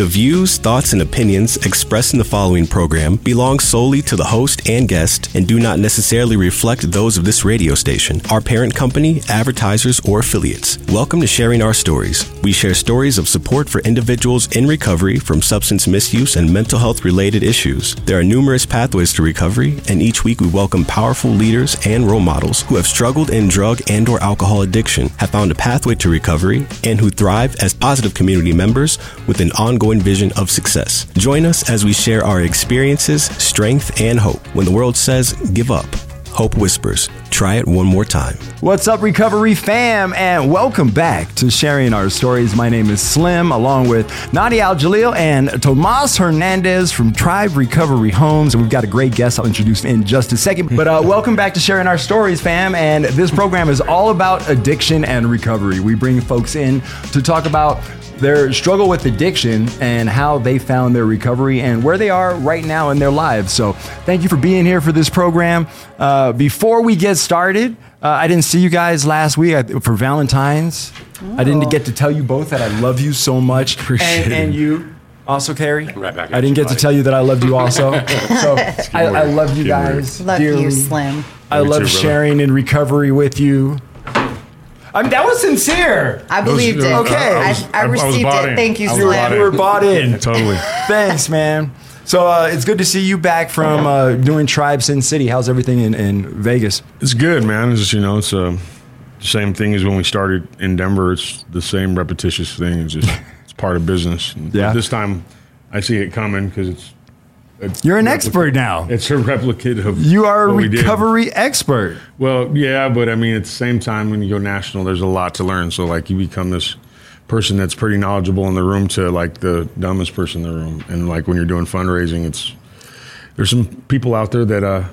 The views, thoughts, and opinions expressed in the following program belong solely to the host and guest and do not necessarily reflect those of this radio station, our parent company, advertisers, or affiliates. Welcome to Sharing Our Stories. We share stories of support for individuals in recovery from substance misuse and mental health related issues. There are numerous pathways to recovery, and each week we welcome powerful leaders and role models who have struggled in drug and or alcohol addiction, have found a pathway to recovery, and who thrive as positive community members with an ongoing vision of success. Join us as we share our experiences, strength, and hope. When the world says give up, Hope whispers, try it one more time. What's up, Recovery fam, and welcome back to Sharing Our Stories. My name is Slim, along with Nadia Al Jalil and Tomas Hernandez from Tribe Recovery Homes. And we've got a great guest I'll introduce in just a second. But uh, welcome back to Sharing Our Stories, fam. And this program is all about addiction and recovery. We bring folks in to talk about their struggle with addiction and how they found their recovery and where they are right now in their lives. So, thank you for being here for this program. Uh, before we get started, uh, I didn't see you guys last week for Valentine's. Oh. I didn't get to tell you both that I love you so much. Appreciate and, and you also, Karry. Right back. I didn't get to tell you that I loved you also. so I, I, love you guys. Love dearly. you, Slim. I love sharing in recovery with you. I mean, that was sincere. I believed it. Okay. I, I, I received it. In. Thank you, you were, Slim. you were bought in. totally. Thanks, man. So uh, it's good to see you back from uh, doing Tribe Sin City. How's everything in, in Vegas? It's good, man. It's just, you know, it's the uh, same thing as when we started in Denver. It's the same repetitious thing. It's just it's part of business. Yeah. But this time, I see it coming because it's. You're an expert now. It's a replicate of. You are a what we recovery expert. Well, yeah, but I mean, at the same time, when you go national, there's a lot to learn. So, like, you become this person that's pretty knowledgeable in the room to like the dumbest person in the room. And like when you're doing fundraising, it's there's some people out there that uh,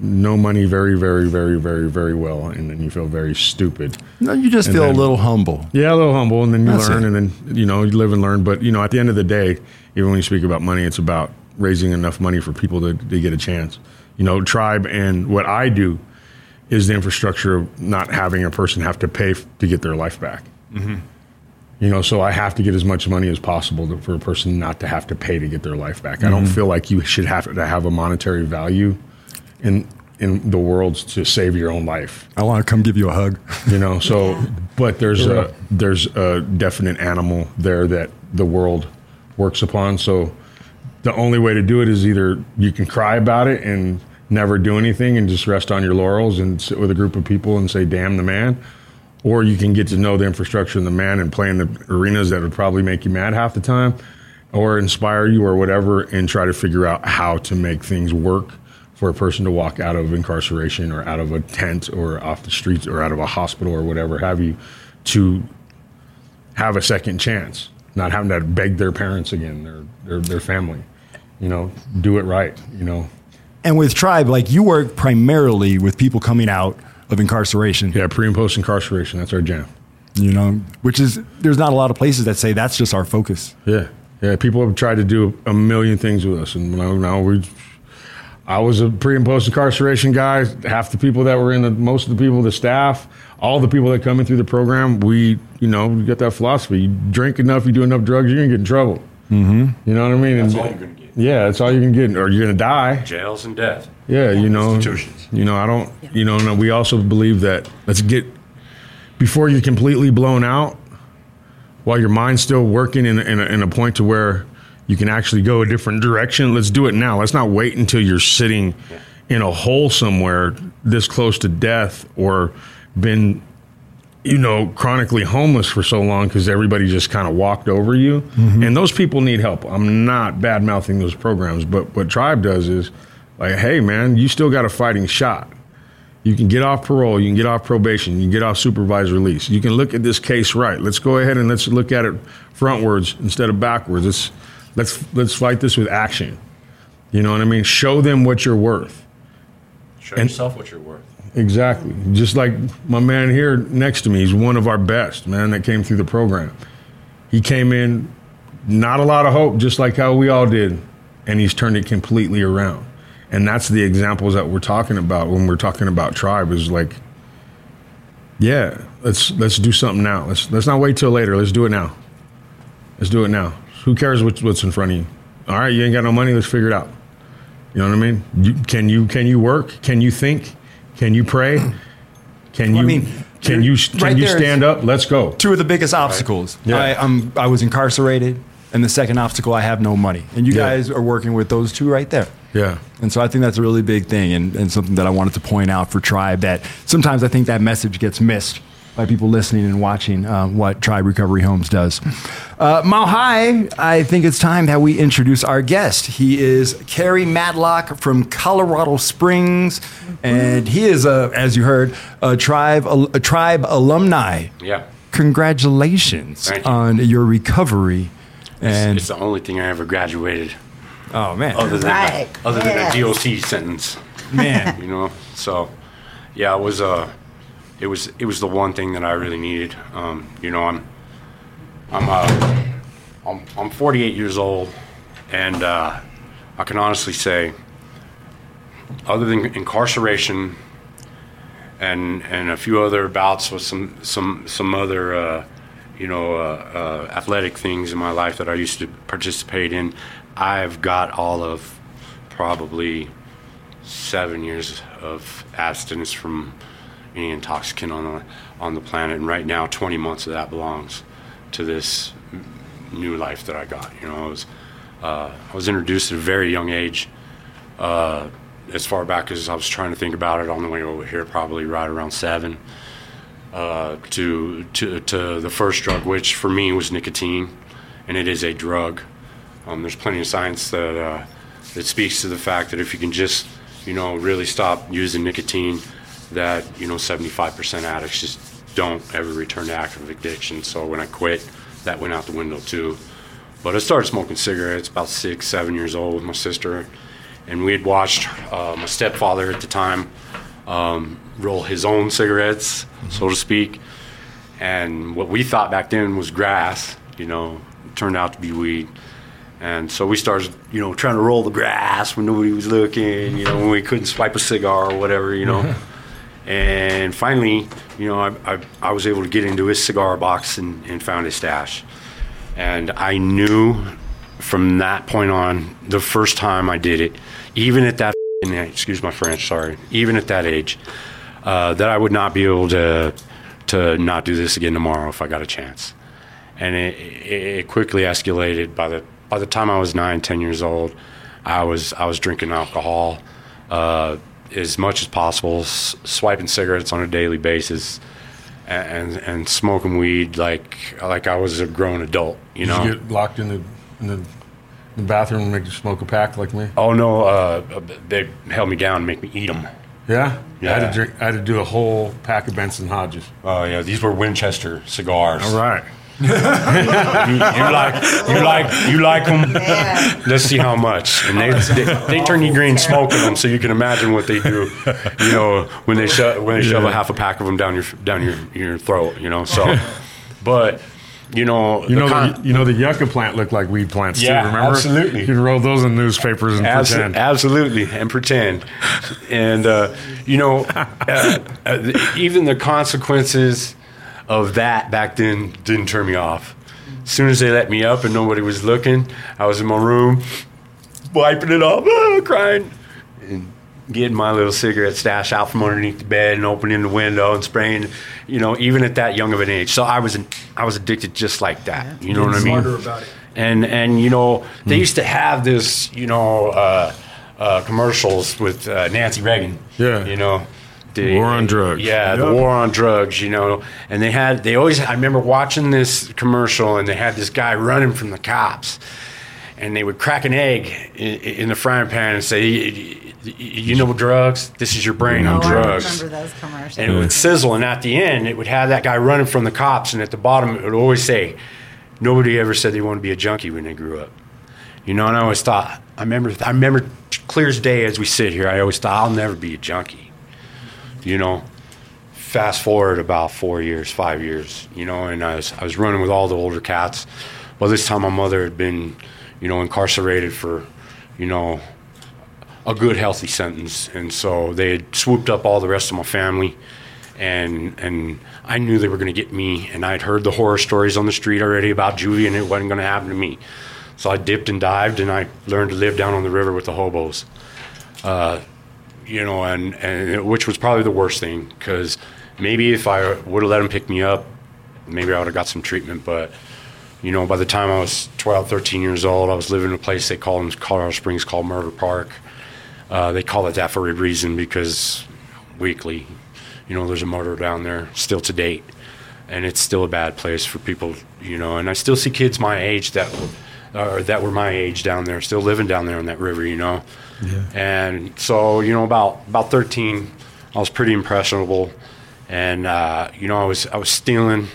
know money very, very, very, very, very well, and then you feel very stupid. No, you just And feel then- a little humble. Yeah, a little humble, and then you That's learn, it. and then you know you live and learn. But you know, at the end of the day, even when you speak about money, it's about raising enough money for people to, to get a chance. You know, tribe and what I do is the infrastructure of not having a person have to pay f- to get their life back. Mm-hmm. You know, so I have to get as much money as possible to, for a person not to have to pay to get their life back. I don't mm-hmm. feel like you should have to have a monetary value in in the world to save your own life I want to come give you a hug. you know so Yeah. but there's a there's a definite animal there that the world works upon so the only way to do it is either you can cry about it and never do anything and just rest on your laurels and sit with a group of people and say damn the man. Or you can get to know the infrastructure and the man and play in the arenas that would probably make you mad half the time or inspire you or whatever and try to figure out how to make things work for a person to walk out of incarceration or out of a tent or off the streets or out of a hospital or whatever have you to have a second chance not having to beg their parents again their their, their family you know do it right you know And with Tribe, like you work primarily with people coming out of incarceration. yeah pre and post incarceration that's our jam You know, which is there's not a lot of places that say that's just our focus. Yeah, yeah. People have tried to do a million things with us, and now, now we. I was a pre and post incarceration guy. Half the people that were in the, most of the people, the staff, all the people that come in through the program, we, you know, we got that philosophy. You drink enough, you do enough drugs, you're gonna get in trouble. Mm-hmm. You know what I mean? That's And- all you're gonna get. Yeah, that's all you can get, or you're gonna die. Jails and death. Yeah, you know, Institutions. you know, I don't, you know, no, we also believe that let's get before you're completely blown out, while your mind's still working in, in, a, in a point to where you can actually go a different direction. Let's do it now. Let's not wait until you're sitting in a hole somewhere this close to death or been, you know, chronically homeless for so long because everybody just kind of walked over you. Mm-hmm. And those people need help. I'm not bad mouthing those programs, but what Tribe does is like, hey, man, you still got a fighting shot. You can get off parole. You can get off probation. You can get off supervised release. You can look at this case right. Let's go ahead and let's look at it frontwards instead of backwards. Let's let's let's fight this with action. You know what I mean? Show them what you're worth. Show And- yourself what you're worth. Exactly. Just like my man here next to me, he's one of our best, man, that came through the program. He came in, not a lot of hope, just like how we all did, and he's turned it completely around. And that's the examples that we're talking about when we're talking about tribe is like, yeah, let's let's do something now. Let's let's not wait till later. Let's do it now. Let's do it now. Who cares what's, what's in front of you? All right, you ain't got no money. Let's figure it out. You know what I mean? You, can you can you work? Can you think? Can you pray? Can you I mean, can you can right you stand up? Let's go. Two of the biggest obstacles. Yeah. I, I'm, I was incarcerated, and the second obstacle, I have no money. And you Yeah. guys are working with those two right there. Yeah. And so I think that's a really big thing and, and something that I wanted to point out for Tribe that sometimes I think that message gets missed by people listening and watching uh, what Tribe Recovery Homes does. Uh, Mile High, I think it's time that we introduce our guest. He is Karry Matlock from Colorado Springs, and he is, a, as you heard, a Tribe, a, Tribe alumni. Yeah. Congratulations you. on your recovery. And it's the only thing I ever graduated oh man, other than Right. other than a DOC sentence. man, You know, so yeah, it was uh, it was it was the one thing that I really needed. Um, you know, I'm I'm uh, I'm I'm 48 years old, and uh, I can honestly say, other than incarceration and and a few other bouts with some some some other uh, you know uh, uh, athletic things in my life that I used to participate in, I've got all of probably seven years of abstinence from any intoxicant on the on the planet, and right now, 20 months of that belongs to this new life that I got. You know, I was uh, I was introduced at a very young age. Uh, as far back as I was trying to think about it on the way over here, probably right around seven. Uh, to to to the first drug, which for me was nicotine, and it is a drug. Um, there's plenty of science that uh, that speaks to the fact that if you can just, you know, really stop using nicotine, that you know, 75% addicts just don't ever return to active addiction. So when I quit, that went out the window too. But I started smoking cigarettes about six, seven years old with my sister, and we had watched uh, my stepfather at the time um, roll his own cigarettes, so to speak. And what we thought back then was grass, you know, turned out to be weed. And so we started, you know, trying to roll the grass when nobody was looking, you know, when we couldn't swipe a cigar or whatever, you know. and finally, you know, I, I, I was able to get into his cigar box and, and found his stash. And I knew from that point on, the first time I did it, even at that, excuse my French, sorry, even at that age, uh, that I would not be able to to not do this again tomorrow if I got a chance. And it, it, it quickly escalated. By the by the time I was nine, ten years old, I was I was drinking alcohol uh, as much as possible, s- swiping cigarettes on a daily basis, and, and and smoking weed like like I was a grown adult. You Did know. you get locked in the in the, the bathroom and make you smoke a pack like me? oh no, uh, they held me down and make me eat them. Yeah. I had Yeah. to drink. I had to do a whole pack of Benson Hodges. Oh yeah, these were Winchester cigars. All right. You, you like you like you like them. Yeah. Let's see how much. And they, they, they turn you green smoking them, so you can imagine what they do. You know when they sho- when they shove a half a pack of them down your down your your throat. You know so, but you know You the know, con- the, you know the yucca plant looked like weed plants Yeah, too. Remember? absolutely. You could roll those in newspapers and Abso- pretend. Absolutely, and pretend. And, uh, you know, uh, uh, even the consequences of that back then didn't turn me off. As soon as they let me up and nobody was looking, I was in my room, wiping it off, ah, crying, and getting my little cigarette stash out from underneath the bed and opening the window and spraying, you know, even at that young of an age. So I was, I was addicted just like that. You know what I mean? smarter about it. and and you know they used to have this you know uh, uh, commercials with uh, Nancy Reagan. Yeah. you know. The, War on drugs. Yeah, the war on drugs. You know, and they had they always. I remember watching this commercial, and they had this guy running from the cops, and they would crack an egg in, in the frying pan and say, "Y- y- "You know drugs. This is your brain Oh, on I drugs." remember those commercials. and it would sizzle. And at the end, it would have that guy running from the cops, and at the bottom, it would always say, "Nobody ever said they wanted to be a junkie when they grew up." You know, and I always thought, I remember, I remember clear as day as we sit here. I always thought, I'll never be a junkie. You know, fast forward about four years, five years. You know, and I was I was running with all the older cats. Well, this time my mother had been, you know, incarcerated for, you know, a good healthy sentence and so they had swooped up all the rest of my family and and I knew they were going to get me and I'd heard the horror stories on the street already about juvie and it wasn't going to happen to me So I dipped and dived, and I learned to live down on the river with the hobos. Uh, you know, and, and which was probably the worst thing because maybe if I would have let him pick me up, maybe I would have got some treatment. But you know, by the time I was 12, 13 years old, I was living in a place they call in Colorado Springs called Murder Park. Uh, they call it that for a reason because weekly, you know, there's a murder down there still to date, and it's still a bad place for people, you know. And I still see kids my age that, uh, that were my age down there, still living down there in that river, you know. And so, you know, about about 13, I was pretty impressionable, and uh, you know, I was I was stealing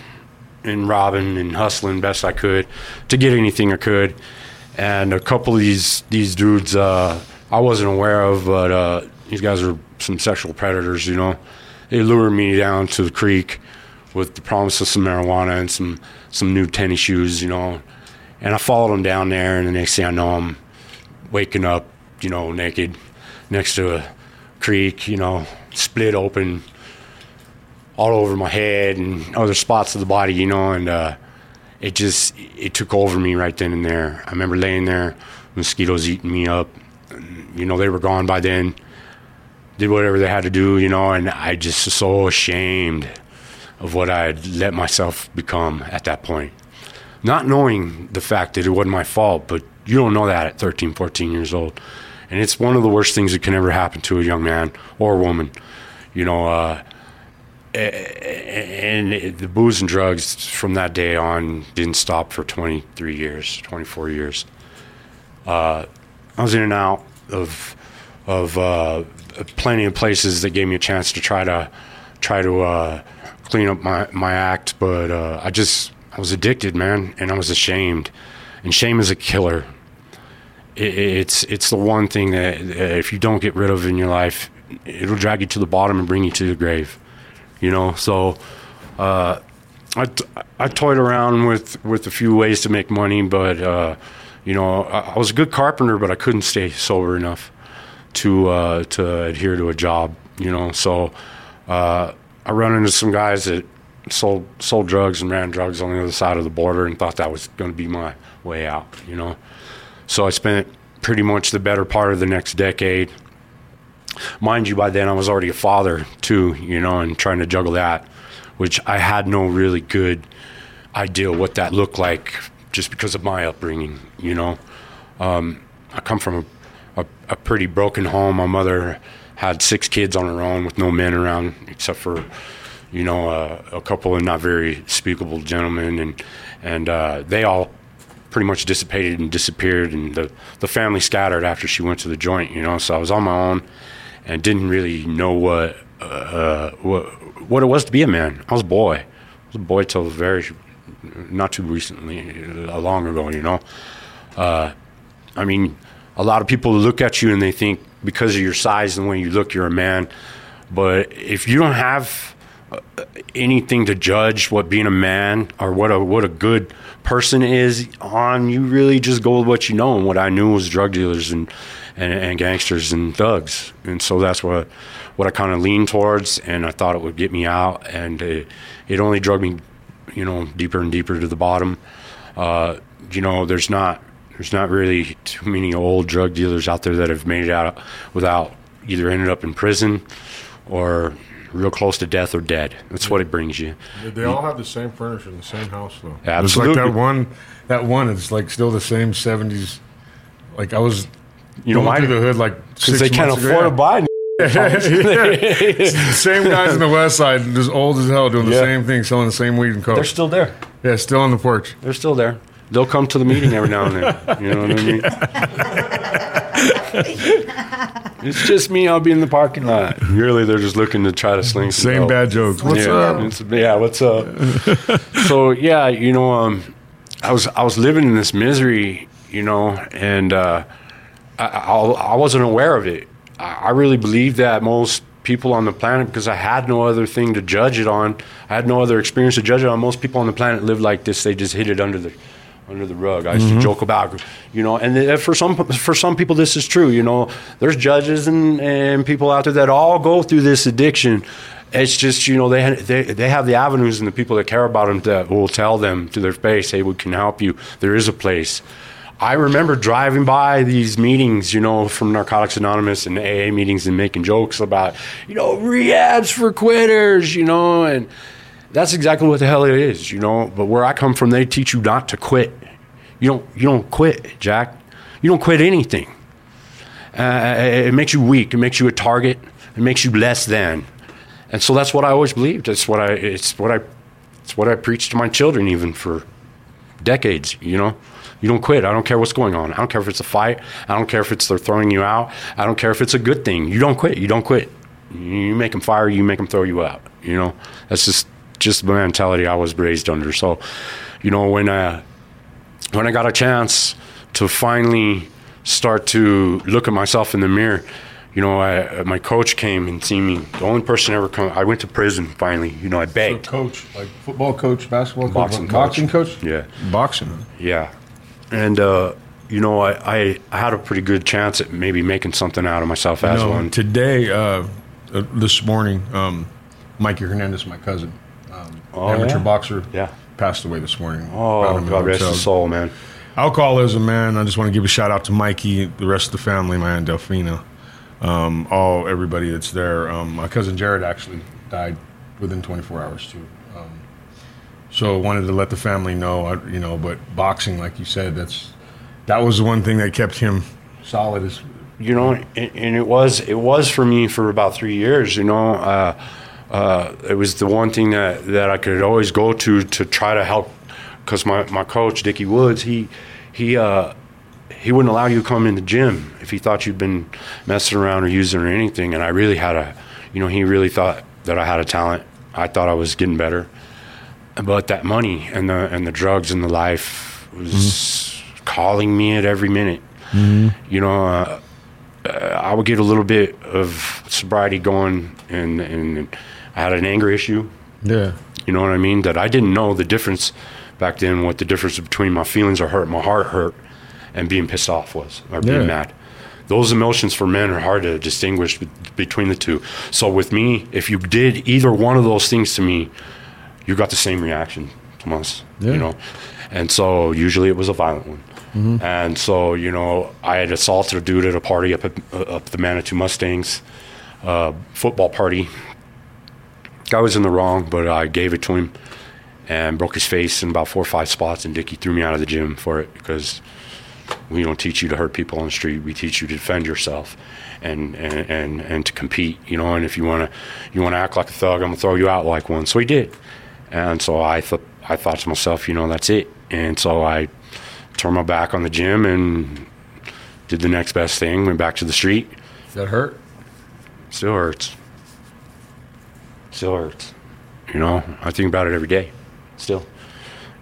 and robbing and hustling best I could to get anything I could. And a couple of these these dudes uh, I wasn't aware of, but uh, these guys are some sexual predators. You know, they lured me down to the creek with the promise of some marijuana and some some new tennis shoes. You know, and I followed them down there, and the next thing I know, I'm waking up, you know, naked next to a creek. You know, split open all over my head and other spots of the body, you know, and uh, it just it took over me right then and there. I remember laying there, mosquitoes eating me up. And, you know, they were gone by then. Did whatever they had to do, you know, and I just was so ashamed of what I had let myself become at that point. Not knowing the fact that it wasn't my fault, but you don't know that at 13, 14 years old. And it's one of the worst things that can ever happen to a young man or woman. You know, uh, and the booze and drugs from that day on didn't stop for 23 years, 24 years. Uh, I was in and out of of uh, plenty of places that gave me a chance to try to try to uh, clean up my my act, but uh, I just I was addicted, man, and I was ashamed. And shame is a killer. It, it's it's the one thing that if you don't get rid of in your life, it'll drag you to the bottom and bring you to the grave you know. So uh, I, I toyed around with, with a few ways to make money, but uh, you know, I, I, was a good carpenter, but I couldn't stay sober enough to uh, to adhere to a job, you know. So uh, I run into some guys that sold sold drugs and ran drugs on the other side of the border, and thought that was going to be my way out, you know. So I spent pretty much the better part of the next decade mind you, by then I was already a father too, you know, and trying to juggle that, which I had no really good idea what that looked like just because of my upbringing, you know. Um, I come from a, a, a, pretty broken home. My mother had six kids on her own with no men around except for, you know, uh, a couple of not very speakable gentlemen, and and uh, they all pretty much dissipated and disappeared, and the the family scattered after she went to the joint, you know. So I was on my own and didn't really know what uh, what what it was to be a man. I was a boy. I was a boy till very not too recently, uh, long ago. You know, uh, I mean, a lot of people look at you and they think because of your size and the way you look, you're a man. But if you don't have uh, anything to judge what being a man or what a what a good person is on, you really just go with what you know. And what I knew was drug dealers and and, and gangsters and thugs. And so that's what what I kind of leaned towards, and I thought it would get me out, and it, it only drug me, you know, deeper and deeper to the bottom. Uh, you know, there's not there's not really too many old drug dealers out there that have made it out without either ended up in prison or real close to death or dead. That's what it brings you. They all have the same furniture in the same house, though. Absolutely. It's like that one. That one is like still the same '70s. Like I was you know why? the hood like because they can't afford to buy. same guys in the West Side, just old as hell, doing the same thing, selling the same weed and coke. They're still there. Yeah, still on the porch. They're still there. They'll come to the meeting every now and then. You know what I mean? it's just me. I'll be in the parking lot. Really, they're just looking to try to sling some same bad jokes. What's yeah, up? yeah, what's up? so yeah, you know, um, I was I was living in this misery, you know, and. Uh, I, I, wasn't aware of it. I really believe that most people on the planet, because I had no other thing to judge it on, I had no other experience to judge it on. Most people on the planet live like this. They just hid it under the under the rug. I used mm-hmm. to joke about, you know, and for some for some people this is true. You know, there's judges and, and people out there that all go through this addiction. It's just you know they they they have the avenues and the people that care about them that will tell them to their face, hey, we can help you. There is a place. I remember driving by these meetings, you know, from Narcotics Anonymous and AA meetings and making jokes about, you know, rehabs for quitters, you know, and that's exactly what the hell it is, you know. But where I come from, they teach you not to quit. You don't, you don't quit, Jack. You don't quit anything. Uh, it makes you weak. It makes you a target. It makes you less than. And so that's what I always believed. It's what I, it's what I, it's what I preach to my children, even for decades. You know, you don't quit. I don't care what's going on. I don't care if it's a fight. I don't care if it's they're throwing you out. I don't care if it's a good thing. You don't quit. You don't quit. You make them fire. You make them throw you out. You know, that's just just the mentality I was raised under. So, you know, when I when I got a chance to finally start to look at myself in the mirror, you know, I, my coach came and seen me. The only person ever come. I went to prison finally. You know, I begged. So coach, like football coach, basketball coach, Boxing coach. boxing coach. Yeah. boxing. Yeah, and uh, you know, I, I I had a pretty good chance at maybe making something out of myself as No, one. today, uh, uh, this morning, um, Mikey Hernandez, my cousin, Oh, amateur yeah? boxer, Yeah. passed away this morning. Oh, God rest his soul, man. Alcoholism, man. I just want to give a shout out to Mikey, the rest of the family, my aunt Delphina, um, all everybody that's there. Um, my cousin Jared actually died within 24 hours too. Um, so wanted to let the family know, you know. But boxing, like you said, that's that was the one thing that kept him solid. Is you know, and, and it was it was for me for about three years. You know, uh, uh, it was the one thing that, that I could always go to to try to help. Because my, my coach Dickie Woods, he he uh, he wouldn't allow you to come in the gym if he thought you'd been messing around or using or anything. And I really had a, you know, he really thought that I had a talent. I thought I was getting better, but that money and the and the drugs and the life was calling me at every minute. You know. Uh, I would get a little bit of sobriety going, and and I had an anger issue. yeah, You know what I mean? That I didn't know the difference back then. What the difference between my feelings are hurt, my heart hurt, and being pissed off was, or being mad. Those emotions for men are hard to distinguish be- between the two. So with me, if you did either one of those things to me, you got the same reaction from us. Yeah. You know, and so usually it was a violent one. And so you know, I had assaulted a dude at a party up at, uh, up the Manitou Mustangs uh, football party. Guy was in the wrong, but I gave it to him and broke his face in about four or five spots. And Dickie threw me out of the gym for it because we don't teach you to hurt people on the street. We teach you to defend yourself and and and, and to compete. You know, and if you want to you want to act like a thug, I'm gonna throw you out like one. So he did, and so I thought I thought to myself, you know, that's it. And so I turned my back on the gym and did the next best thing. Went back to the street. that hurt. Still hurts. Still hurts. You know, I think about it every day. Still.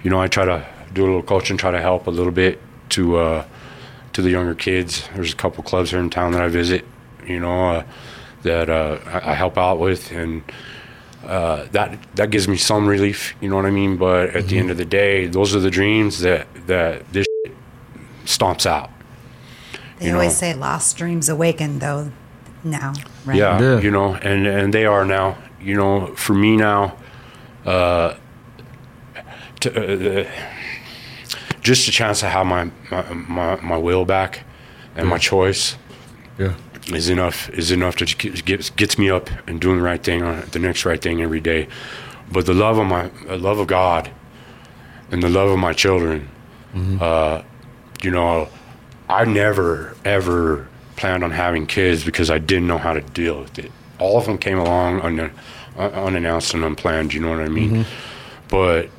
You know, I try to do a little coaching, try to help a little bit to uh, to the younger kids. There's a couple clubs here in town that I visit. You know, uh, that uh, I, I help out with, and uh, that that gives me some relief. You know what I mean? But at the end of the day, those are the dreams that that this stomps out. They You know. always say lost dreams awaken, though, now, right? Yeah, Yeah. you know, and and they are now. You know, for me now, uh, to, uh, just a chance to have my my, my, my will back and my choice Yeah, is enough is enough to get, gets gets me up and doing the right thing on the next right thing every day. But the love of my love of God and the love of my children, uh, you know, I never ever planned on having kids because I didn't know how to deal with it. All of them came along un, Uh, unannounced and unplanned. You know what I mean? But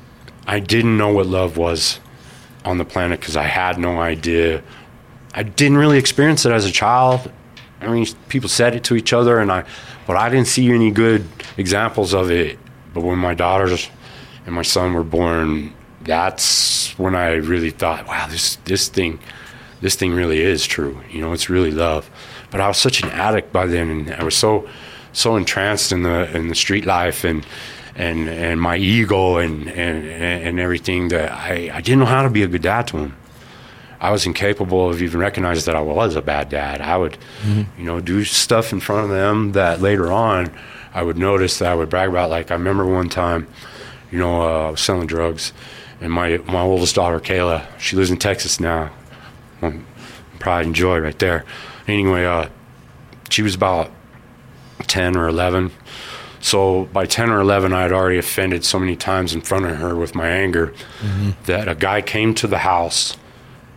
I didn't know what love was on the planet because I had no idea. I didn't really experience it as a child. I mean, people said it to each other, and I, but I didn't see any good examples of it. But when my daughters and my son were born, that's when I really thought, wow, this this thing, this thing really is true. You know, it's really love. But I was such an addict by then, and I was so so entranced in the in the street life and and and my ego and and and everything that I I didn't know how to be a good dad to him. I was incapable of even recognizing that I was a bad dad. I would, you know, do stuff in front of them that later on I would notice that I would brag about. Like I remember one time, you know, uh, I was selling drugs, and my my oldest daughter Kayla, she lives in Texas now. pride and joy right there. Anyway, uh, she was about 10 or 11. So by 10 or 11, I had already offended so many times in front of her with my anger mm-hmm. that a guy came to the house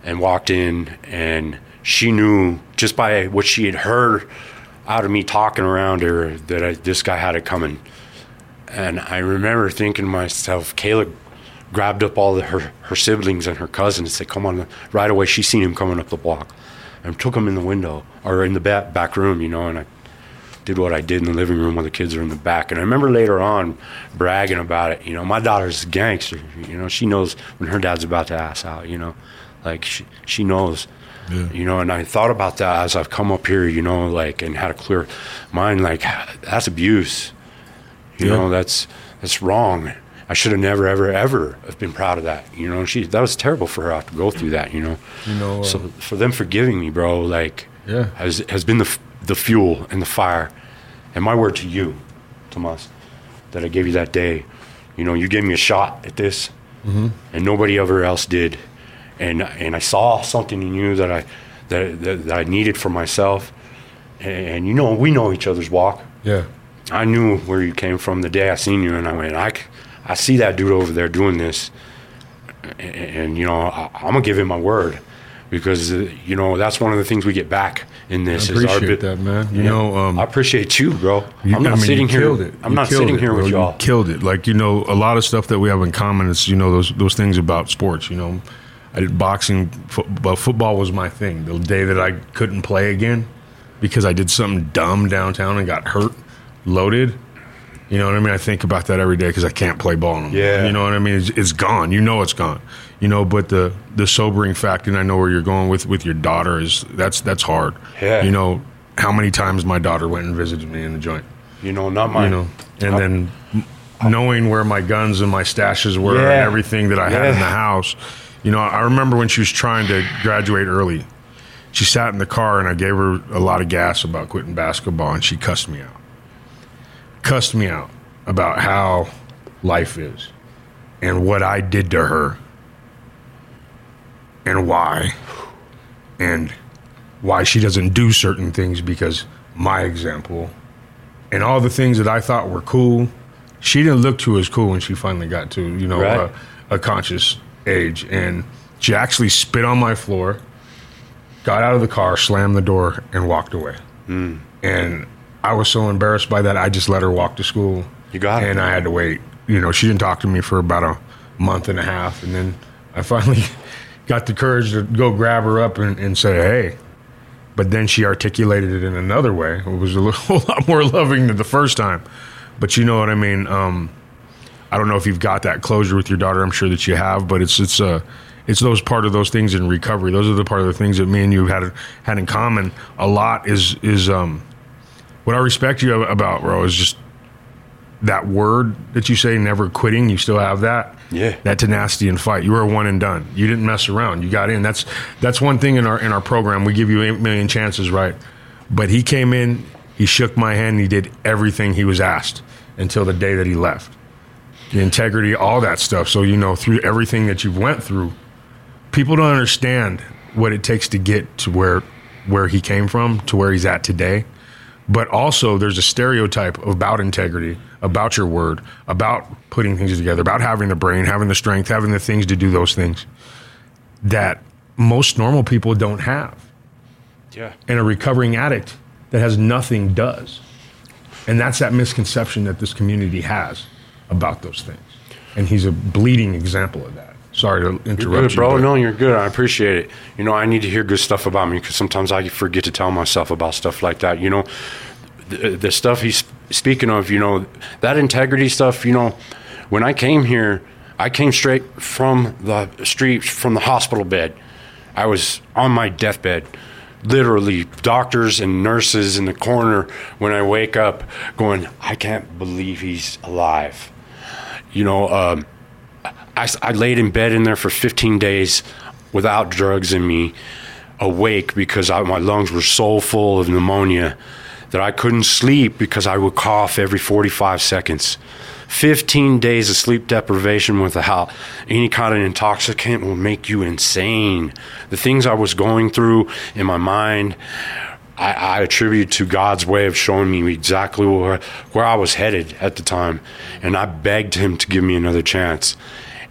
and walked in, and she knew just by what she had heard out of me talking around her that I, this guy had it coming. And I remember thinking to myself, Kayla grabbed up all the, her, her siblings and her cousins and said, Come on, right away. She seen him coming up the block and took him in the window or in the back, back room, you know, and I did what I did in the living room while the kids are in the back. And I remember later on bragging about it. You know, my daughter's a gangster. You know, she knows when her dad's about to ass out. You know, like she she knows. Yeah. You know, and I thought about that as I've come up here. You know, like and had a clear mind. Like that's abuse. You Yeah. know, that's that's wrong. I should have never, ever, ever have been proud of that. You know, she that was terrible for her to go through that. You know, You know, uh, so for them forgiving me, bro, like Yeah. has has been the f- the fuel and the fire. And my word to you, Tomas, that I gave you that day, you know, you gave me a shot at this, mm-hmm. and nobody ever else did. And and I saw something in you that I that that, that I needed for myself. And, and you know, we know each other's walk. yeah. I knew where you came from the day I seen you, and I went, I, I see that dude over there doing this, and, and you know, I, I'm gonna give him my word, because uh, you know that's one of the things we get back in I this. is our appreciate bit- that, man. You Yeah. know, um, I appreciate you, bro. You- I'm not I mean, sitting here. it. I'm You not sitting it, here bro. with You y'all. killed it. Like you know, a lot of stuff that we have in common is you know those those things about sports. You know, I did boxing, fo- but football was my thing. The day that I couldn't play again because I did something dumb downtown and got hurt, loaded. You know what I mean? I think about that every day because I can't play ball anymore. Yeah. You know what I mean? It's, it's gone. You know it's gone. You know, but the the sobering fact, and I know where you're going with with your daughter is that's that's hard. Yeah. You know how many times my daughter went and visited me in the joint You know, not my. you know, and then m- knowing where my guns and my stashes were and everything that I had in the Yeah. house. You know, I remember when she was trying to graduate early. She sat in the car and I gave her a lot of gas about quitting basketball and she cussed me out. Cussed me out about how life is and what I did to her and why and why she doesn't do certain things because my example and all the things that I thought were cool, she didn't look to as cool when she finally got to you know Right. a, a conscious age, and she actually spit on my floor, got out of the car, slammed the door, and walked away. Hmm. And I was so embarrassed by that, I just let her walk to school. You got it. and I had to wait. You know, she didn't talk to me for about a month and a half, and then I finally got the courage to go grab her up and, and say, "Hey." But then she articulated it in another way. It was a li- whole lot more loving than the first time. But you know what I mean. Um, I don't know if you've got that closure with your daughter. I'm sure that you have, but it's it's uh, it's those part of those things in recovery. Those are the part of the things that me and you had had in common a lot. Is is um, what I respect you about, bro, is just that word that you say, never quitting. You still have that. Yeah. That tenacity and fight. You were one and done. You didn't mess around. You got in. That's that's one thing in our in our program. We give you eight million chances, right? But he came in. He shook my hand. And he did everything he was asked until the day that he left. The integrity, all that stuff. So you know, through everything that you've went through, people don't understand what it takes to get to where where he came from to where he's at today but also there's a stereotype about integrity about your word about putting things together about having the brain having the strength having the things to do those things that most normal people don't have. Yeah. and a recovering addict that has nothing does. And that's that misconception that this community has about those things. And he's a bleeding example of that sorry to interrupt You're good, you, bro. No, you're good. I appreciate it. You know, I need to hear good stuff about me because sometimes I forget to tell myself about stuff like that. You know, the, the stuff he's speaking of, you know, that integrity stuff, you know, when I came here, I came straight from the street, from the hospital bed. I was on my deathbed. Literally, doctors and nurses in the corner when I wake up going, I can't believe he's alive. You know, um, I, I laid in bed in there for 15 days without drugs in me, awake because I, my lungs were so full of pneumonia that I couldn't sleep because I would cough every 45 seconds. 15 days of sleep deprivation without any kind of intoxicant will make you insane. The things I was going through in my mind, I, I attribute to God's way of showing me exactly where, where I was headed at the time. And I begged Him to give me another chance.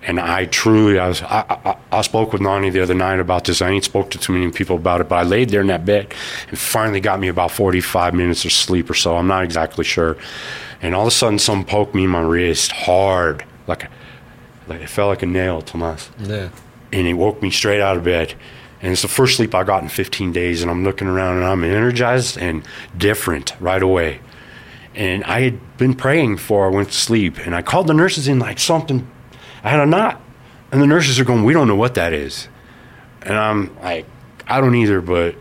And I truly, I, was, I, I, I spoke with Nani the other night about this. I ain't spoke to too many people about it, but I laid there in that bed and finally got me about 45 minutes of sleep or so. I'm not exactly sure. And all of a sudden, something poked me in my wrist hard, like, a, like it felt like a nail, Tomas. Yeah. And it woke me straight out of bed. And it's the first sleep I got in 15 days. And I'm looking around and I'm energized and different right away. And I had been praying before I went to sleep. And I called the nurses in like something. I had a knot. And the nurses are going, We don't know what that is. And I'm like, I don't either, but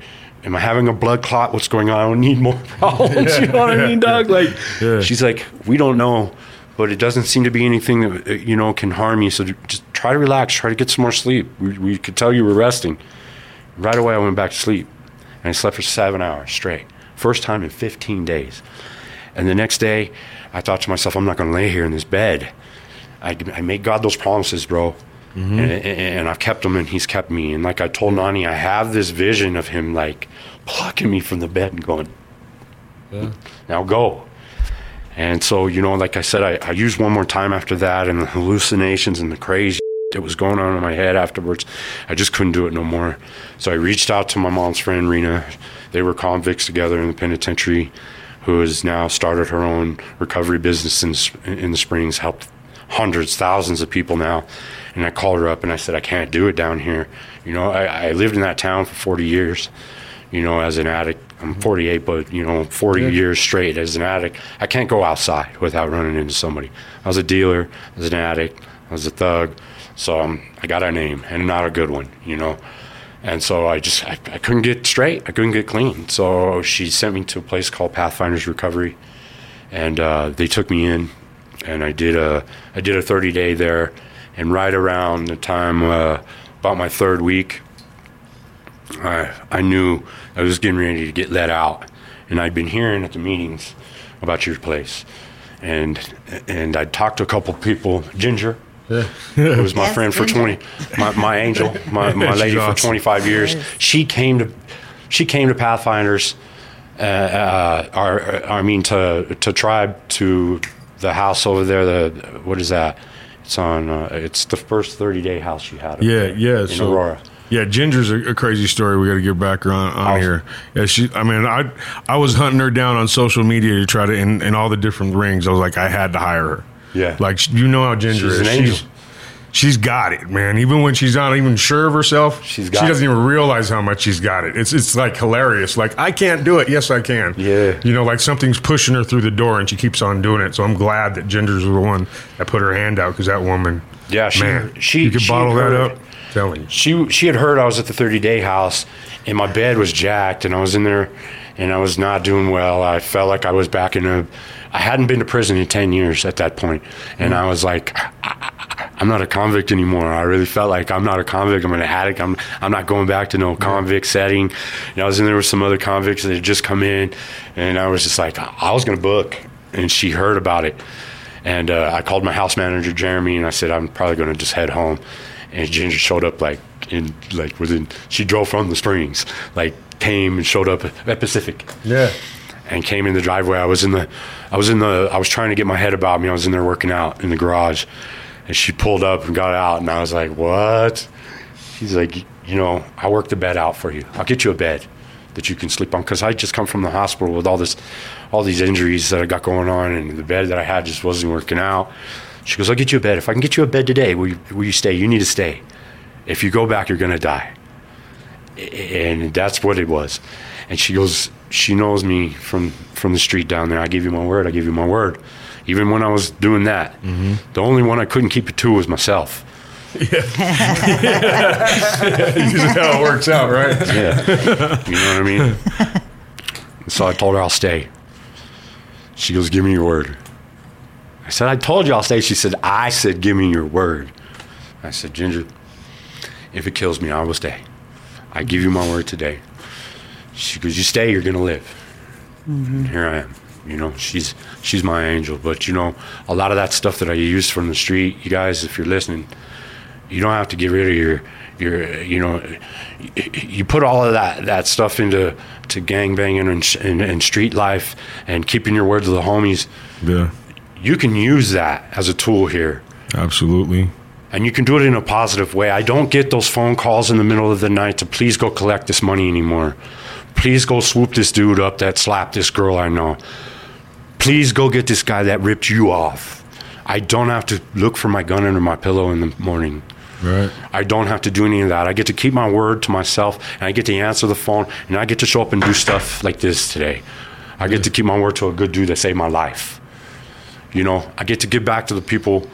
am I having a blood clot? What's going on? I don't need more problems. you know what I mean, dog? Like, she's like, We don't know, but it doesn't seem to be anything that, uh, you know, can harm you. So just try to relax, try to get some more sleep. We, we could tell you were resting. Right away, I went back to sleep. And I slept for seven hours straight. First time in 15 days. And the next day, I thought to myself, I'm not going to lay here in this bed. I, I made God those promises, bro. Mm-hmm. And, and, and I've kept them, and He's kept me. And like I told Nani, I have this vision of Him like plucking me from the bed and going, now go. And so, you know, like I said, I, I used one more time after that, and the hallucinations and the crazy that was going on in my head afterwards, I just couldn't do it no more. So I reached out to my mom's friend, Rena. They were convicts together in the penitentiary, who has now started her own recovery business in, in the Springs, helped hundreds, thousands of people now. And I called her up and I said, I can't do it down here. You know, I, I lived in that town for 40 years, you know, as an addict. I'm 48, but, you know, 40 years straight as an addict. I can't go outside without running into somebody. I was a dealer, I was an addict, I was a thug. So um, I got a name and not a good one, you know. And so I just, I, I couldn't get straight. I couldn't get clean. So she sent me to a place called Pathfinders Recovery. And uh, they took me in and I did a, I did a 30 day there. And right around the time, uh, about my third week, I, I knew I was getting ready to get let out. And I'd been hearing at the meetings about your place. And, and I'd talked to a couple people, Ginger, who was my Yes, friend for Ginger. 20, my, my angel, my, my She's lady for 25 years. Yes. She came to, she came to Pathfinders, uh, uh, our, I mean, to, to Tribe, to the house over there, the, what is that? It's on, uh, it's the first 30 day house you had. Yeah, yeah. In so, Aurora. Yeah, Ginger's a, a crazy story. We got to get back on, on Awesome. here. Yeah, she. I mean, I I was hunting her down on social media to try to in, in all the different rings. I was like, I had to hire her. Yeah. like you know how Ginger She's is. an angel. She's she's got it, man. Even when she's not even sure of herself, She's got she doesn't it. even realize how much she's got it. It's it's like hilarious. Like I can't do it. Yes, I can. Yeah. You know, like something's pushing her through the door, and she keeps on doing it. So I'm glad that Ginger's the one that put her hand out because that woman. Yeah, she- man, she- you could she bottle that up. Telling you. she she had heard I was at the 30 day house and my bed was jacked and I was in there and I was not doing well. I felt like I was back in a I hadn't been to prison in 10 years at that point and mm. I was like I'm not a convict anymore. I really felt like I'm not a convict. I'm an addict. I'm I'm not going back to no convict setting. And I was in there with some other convicts that had just come in, and I was just like, I was going to book, and she heard about it, and uh, I called my house manager Jeremy, and I said I'm probably going to just head home, and Ginger showed up like in like within. She drove from the Springs, like came and showed up at Pacific Yeah. and came in the driveway. I was in the, I was in the, I was trying to get my head about me. I was in there working out in the garage, and she pulled up and got out, and I was like, "What?" She's like, "You know, I worked the bed out for you. I'll get you a bed that you can sleep on because I just come from the hospital with all this, all these injuries that I got going on, and the bed that I had just wasn't working out." She goes, "I'll get you a bed. If I can get you a bed today, will you, will you stay? You need to stay. If you go back, you're gonna die." And that's what it was. And she goes, she knows me from from the street down there. I give you my word. I give you my word. Even when I was doing that, mm-hmm. the only one I couldn't keep it to was myself. Yeah. This is how it works out, right? Yeah, you know what I mean. so I told her I'll stay. She goes, "Give me your word." I said, "I told you I'll stay." She said, "I said, give me your word." I said, "Ginger, if it kills me, I will stay. I give you my word today." She goes, "You stay, you're gonna live." And here I am. You know, she's she's my angel. But you know, a lot of that stuff that I use from the street, you guys, if you're listening, you don't have to get rid of your your you know you put all of that that stuff into to gang banging and, and, and street life and keeping your word to the homies Yeah, you can use that as a tool here absolutely. And you can do it in a positive way i don't get those phone calls in the middle of the night to please go collect this money anymore please go swoop this dude up that slapped this girl i know please go get this guy that ripped you off i don't have to look for my gun under my pillow in the morning Right. I don't have to do any of that. I get to keep my word to myself, and I get to answer the phone, and I get to show up and do stuff like this today. I get to keep my word to a good dude that saved my life. You know, I get to give back to the people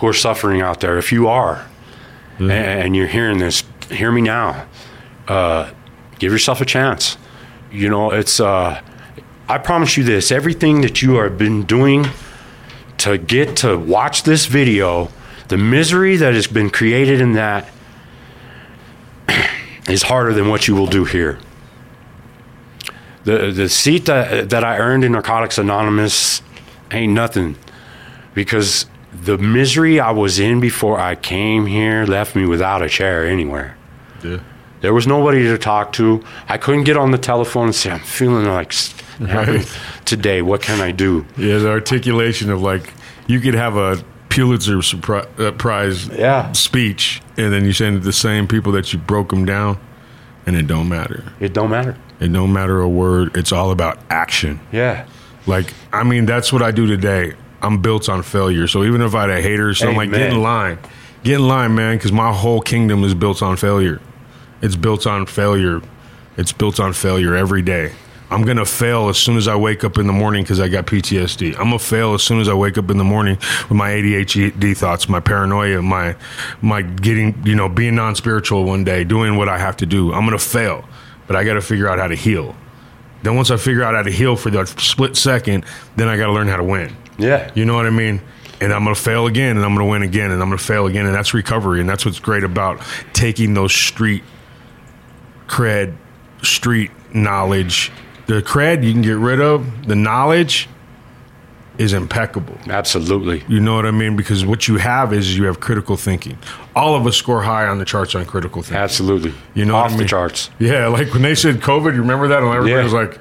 who are suffering out there. If you are, a- and you're hearing this, hear me now. Uh, give yourself a chance. You know, it's. Uh, I promise you this: everything that you have been doing to get to watch this video, the misery that has been created in that is harder than what you will do here. The the seat that that I earned in Narcotics Anonymous ain't nothing because the misery I was in before I came here left me without a chair anywhere. Yeah. There was nobody to talk to. I couldn't get on the telephone and say, I'm feeling like Right. today. What can I do? Yeah, the articulation of like you could have a Pulitzer surpri- uh, Prize Yeah. speech, and then you send it to the same people that you broke them down, and it don't matter. It don't matter. It don't matter a word. It's all about action. Yeah. Like I mean, that's what I do today. I'm built on failure. So even if I had a hater, so I'm like, get in line, get in line, man, because my whole kingdom is built on failure. It's built on failure. It's built on failure every day. I'm gonna fail as soon as I wake up in the morning because I got PTSD. I'm gonna fail as soon as I wake up in the morning with my ADHD thoughts, my paranoia, my my getting, you know, being non-spiritual one day, doing what I have to do. I'm gonna fail, but I got to figure out how to heal. Then once I figure out how to heal for that split second, then I got to learn how to win. Yeah. You know what I mean? And I'm going to fail again and I'm going to win again and I'm going to fail again. And that's recovery. And that's what's great about taking those street cred, street knowledge. The cred you can get rid of, the knowledge is impeccable. Absolutely. You know what I mean? Because what you have is you have critical thinking. All of us score high on the charts on critical thinking. Absolutely. You know off what I the charts. Yeah, like when they said COVID, you remember that? And everybody Yeah. was like,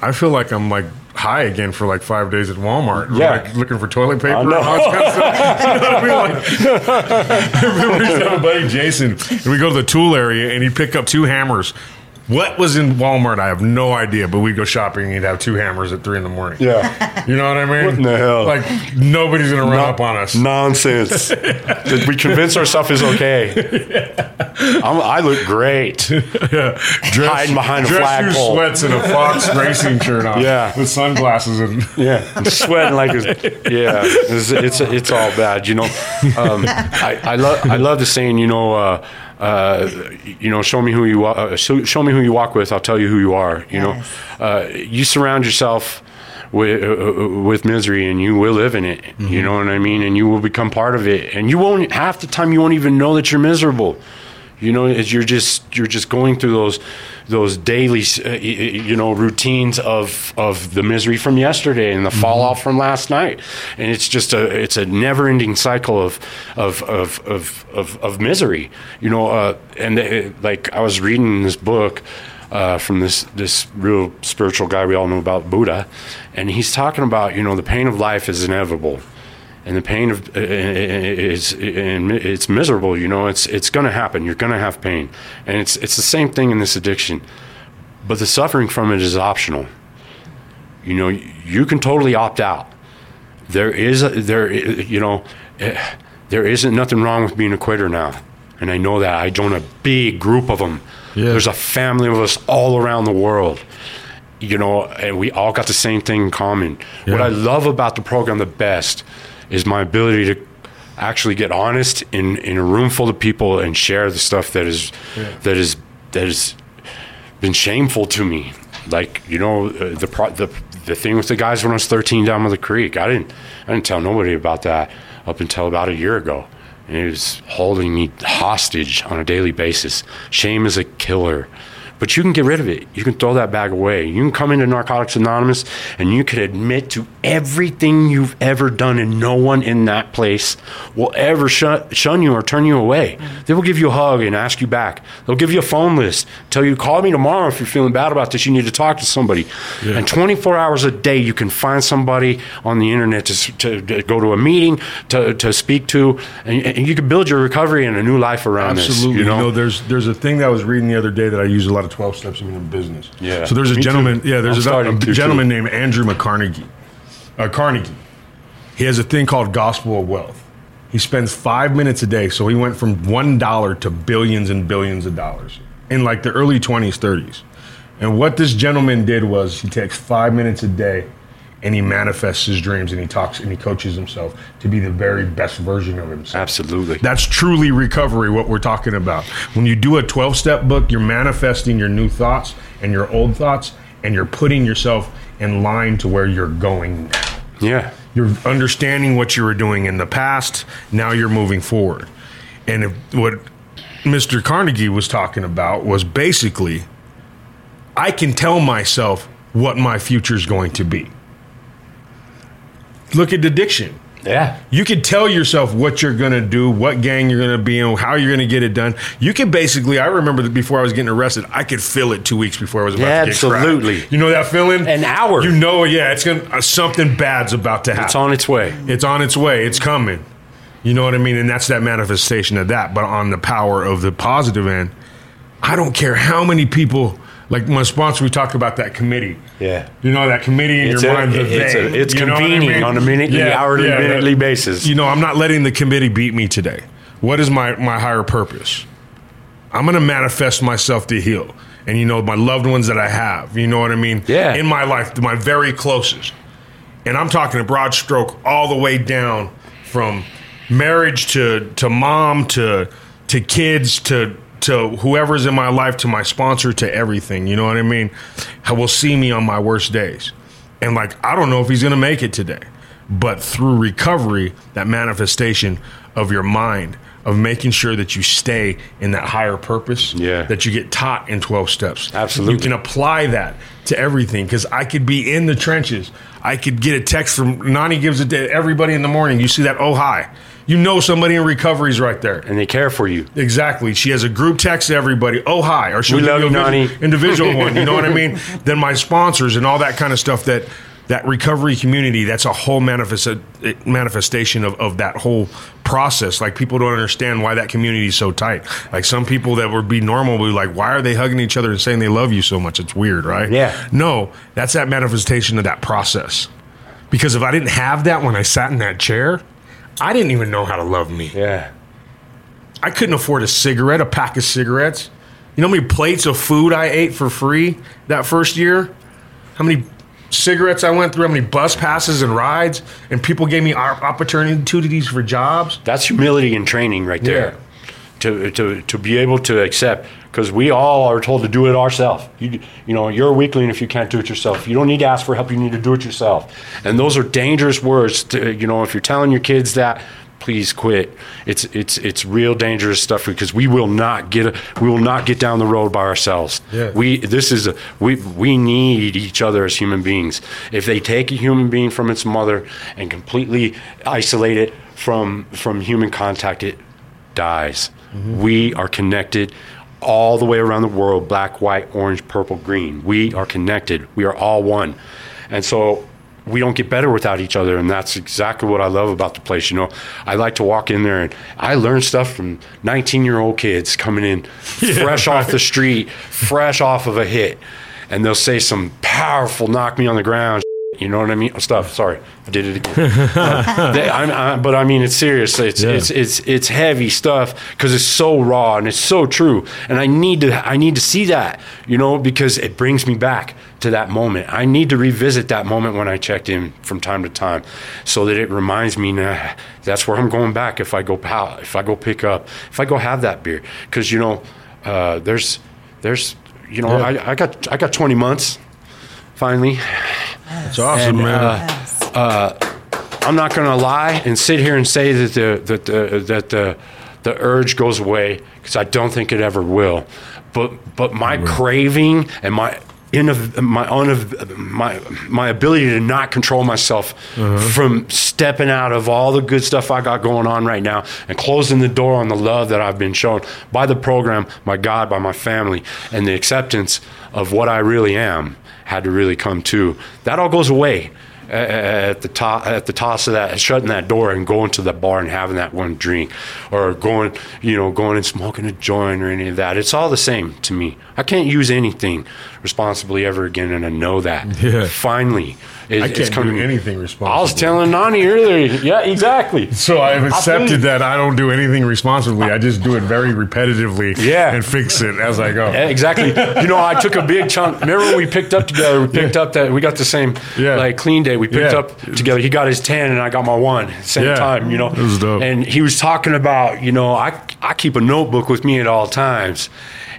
I feel like I'm like high again for like five days at Walmart. Yeah. Like looking for toilet paper I and know. all that kind of stuff. You know what I mean? Like, I remember we used to have a buddy, Jason, and we go to the tool area and he'd pick up two hammers. What was in Walmart? I have no idea, but we'd go shopping and he'd have two hammers at three in the morning. Yeah. You know what I mean? What in the hell? Like nobody's gonna run up on us. Nonsense. We convince ourselves it's okay? I'm, I look great. yeah. Dress, Hiding behind a flagpole. sweats, and a Fox racing shirt on. Yeah. with sunglasses and Yeah, I'm sweating like a, yeah. It's, it's it's all bad, you know. Um, I, I love I love the saying, you know, uh, uh, you know, show me who you uh, show, show me who you walk with. I'll tell you who you are. You Yes. know, uh, you surround yourself with uh, with misery, and you will live in it. You know what I mean, and you will become part of it. And you won't half the time you won't even know that you're miserable. You know, as you're just you're just going through those those daily, uh, you know, routines of of the misery from yesterday and the fall off from last night, and it's just a it's a never ending cycle of of of of of, of misery. You know, uh, and it, like I was reading this book. Uh, from this this real spiritual guy we all know about Buddha, and he's talking about you know the pain of life is inevitable, and the pain of uh, is it's miserable. You know, it's it's going to happen. You're going to have pain, and it's it's the same thing in this addiction, but the suffering from it is optional. You know, you can totally opt out. There is a, there, you know, eh, there isn't nothing wrong with being a quitter now, and I know that. I join a big group of them. Yeah. There's a family of us all around the world you know, and we all got the same thing in common. What I love about the program the best is my ability to actually get honest in, in a room full of people and share the stuff that is that is that has been shameful to me. Like you know uh, the pro- the the thing with the guys when I was 13 down by the creek. I didn't I didn't tell nobody about that up until about a year ago. And it was holding me hostage on a daily basis. Shame is a killer. But you can get rid of it. You can throw that bag away. You can come into Narcotics Anonymous and you can admit to everything you've ever done, and no one in that place will ever shun, shun you or turn you away. Mm-hmm. They will give you a hug and ask you back. They'll give you a phone list, tell you, call me tomorrow if you're feeling bad about this. You need to talk to somebody. And 24 hours a day, you can find somebody on the internet to, to, to go to a meeting, to, to speak to, and, and you can build your recovery and a new life around Absolutely. this. You know, there's there's a thing that I was reading the other day that I use a lot of 12 steps in business. Yeah. So there's a Me too. gentleman, yeah, there's a, a gentleman too. named Andrew McCarnegie. Uh, Carnegie. He has a thing called Gospel of Wealth. He spends five minutes a day. So he went from $1 to billions and billions of dollars in like the early 20s, 30s. And what this gentleman did was he takes five minutes a day and he manifests his dreams and he talks and he coaches himself to be the very best version of himself. absolutely. That's truly recovery, what we're talking about. When you do a 12 step book, you're manifesting your new thoughts and your old thoughts, and you're putting yourself in line to where you're going now. yeah. You're understanding what you were doing in the past, now you're moving forward. And if, what Mr. Carnegie was talking about was basically I can tell myself what my future is going to be. Look at the addiction. Yeah. You can tell yourself what you're going to do, what gang you're going to be in, how you're going to get it done. You can basically, I remember that before I was getting arrested, I could feel it two weeks before I was about Yeah, to get absolutely. You know that feeling? An hour. You know, yeah, it's going to, uh, something bad's about to happen. It's on its way. It's on its way. It's coming. You know what I mean? And that's that manifestation of that. But on the power of the positive end, I don't care how many people. Like my sponsor, we talk about that committee. Yeah. You know that committee in It's your a- mind. the it's a- it's what I convening mean? on a minutely, hourly, minutely basis. You know, I'm not letting the committee beat me today. What is my my higher purpose? I'm going to manifest myself to heal, and you know my loved ones that I have. You know what I mean? Yeah. In my life, my very closest, and I'm talking a broad stroke all the way down from marriage to to mom to to kids to to whoever's in my life to my sponsor to everything you know what i mean How will see me on my worst days and like i don't know if he's gonna make it today but through recovery that manifestation of your mind of making sure that you stay in that higher purpose Yeah. that you get taught in 12 steps Absolutely. you can apply that to everything because I could be in the trenches. I could get a text from Nani gives it to everybody in the morning. You see that? Oh, hi. You know somebody in recovery is right there. And they care for you. Exactly. She has a group text to everybody. Oh, hi. Or she'll We love you a you, vis- Nani. individual one. You know what I mean? Then my sponsors and all that kind of stuff that that recovery community, that's a whole manifest, uh, manifestation of, of that whole process. Like people don't understand why that community is so tight. Like some people that would be normal would be like, why are they hugging each other and saying they love you so much? It's weird, right? Yeah. No, that's that manifestation of that process. Because if I didn't have that when I sat in that chair, I didn't even know how to love me. Yeah. I couldn't afford a cigarette, a pack of cigarettes. You know how many plates of food I ate for free that first year? How many cigarettes I went through? How many bus passes and rides? And people gave me op- opportunities for jobs. That's humility and training right there. To, to, to be able to accept, because we all are told to do it ourselves. You, you know, you're a weakling if you can't do it yourself. You don't need to ask for help, you need to do it yourself. And those are dangerous words. To, you know, if you're telling your kids that, please quit. It's, it's, it's real dangerous stuff because we will not get, we will not get down the road by ourselves. Yeah. We, this is, a, we, we need each other as human beings. If they take a human being from its mother and completely isolate it from, from human contact, it dies. Mm-hmm. We are connected all the way around the world black, white, orange, purple, green. We are connected. We are all one. And so we don't get better without each other. And that's exactly what I love about the place. You know, I like to walk in there and I learn stuff from 19 year old kids coming in fresh off the street, fresh off of a hit. And they'll say some powerful knock me on the ground. You know what I mean? Stuff. Sorry, I did it again. Uh, they- I- but I mean, it's serious. It's Yeah. it's it's it's heavy stuff because it's so raw and it's so true. And I need to I need to see that, you know, because it brings me back to that moment. I need to revisit that moment when I checked in from time to time, so that it reminds me nah, that's where I'm going back if I go pow, if I go pick up, if I go have that beer, because you know, uh, there's there's you know Yeah. I, I got I got 20 months finally. That's awesome, And, man. uh, I'm not going to lie and sit here and say that the that the that the the urge goes away because I don't think it ever will. but but my craving and my in my un, my my ability to not control myself from stepping out of all the good stuff I got going on right now and closing the door on the love that I've been shown by the program, by God, by my family, and the acceptance of what I really am had to really come to. That all goes away uh, uh, at the top at the toss of that shutting that door and going to the bar and having that one drink or going you know going and smoking a joint or any of that it's all the same to me i can't use anything responsibly ever again and i know that Yeah. finally it, I can't do anything responsibly. i was telling nani earlier yeah exactly So I've accepted you. that I don't do anything responsibly. I just do it very repetitively Yeah. and fix it as I go. Yeah, exactly. You know, I took a big chunk. Remember when we picked up together? We picked up that we got the same Yeah. like clean day. We picked Yeah. up together. He got his ten, and I got my one same Yeah. time. You know, It was dope. and he was talking about you know I I keep a notebook with me at all times.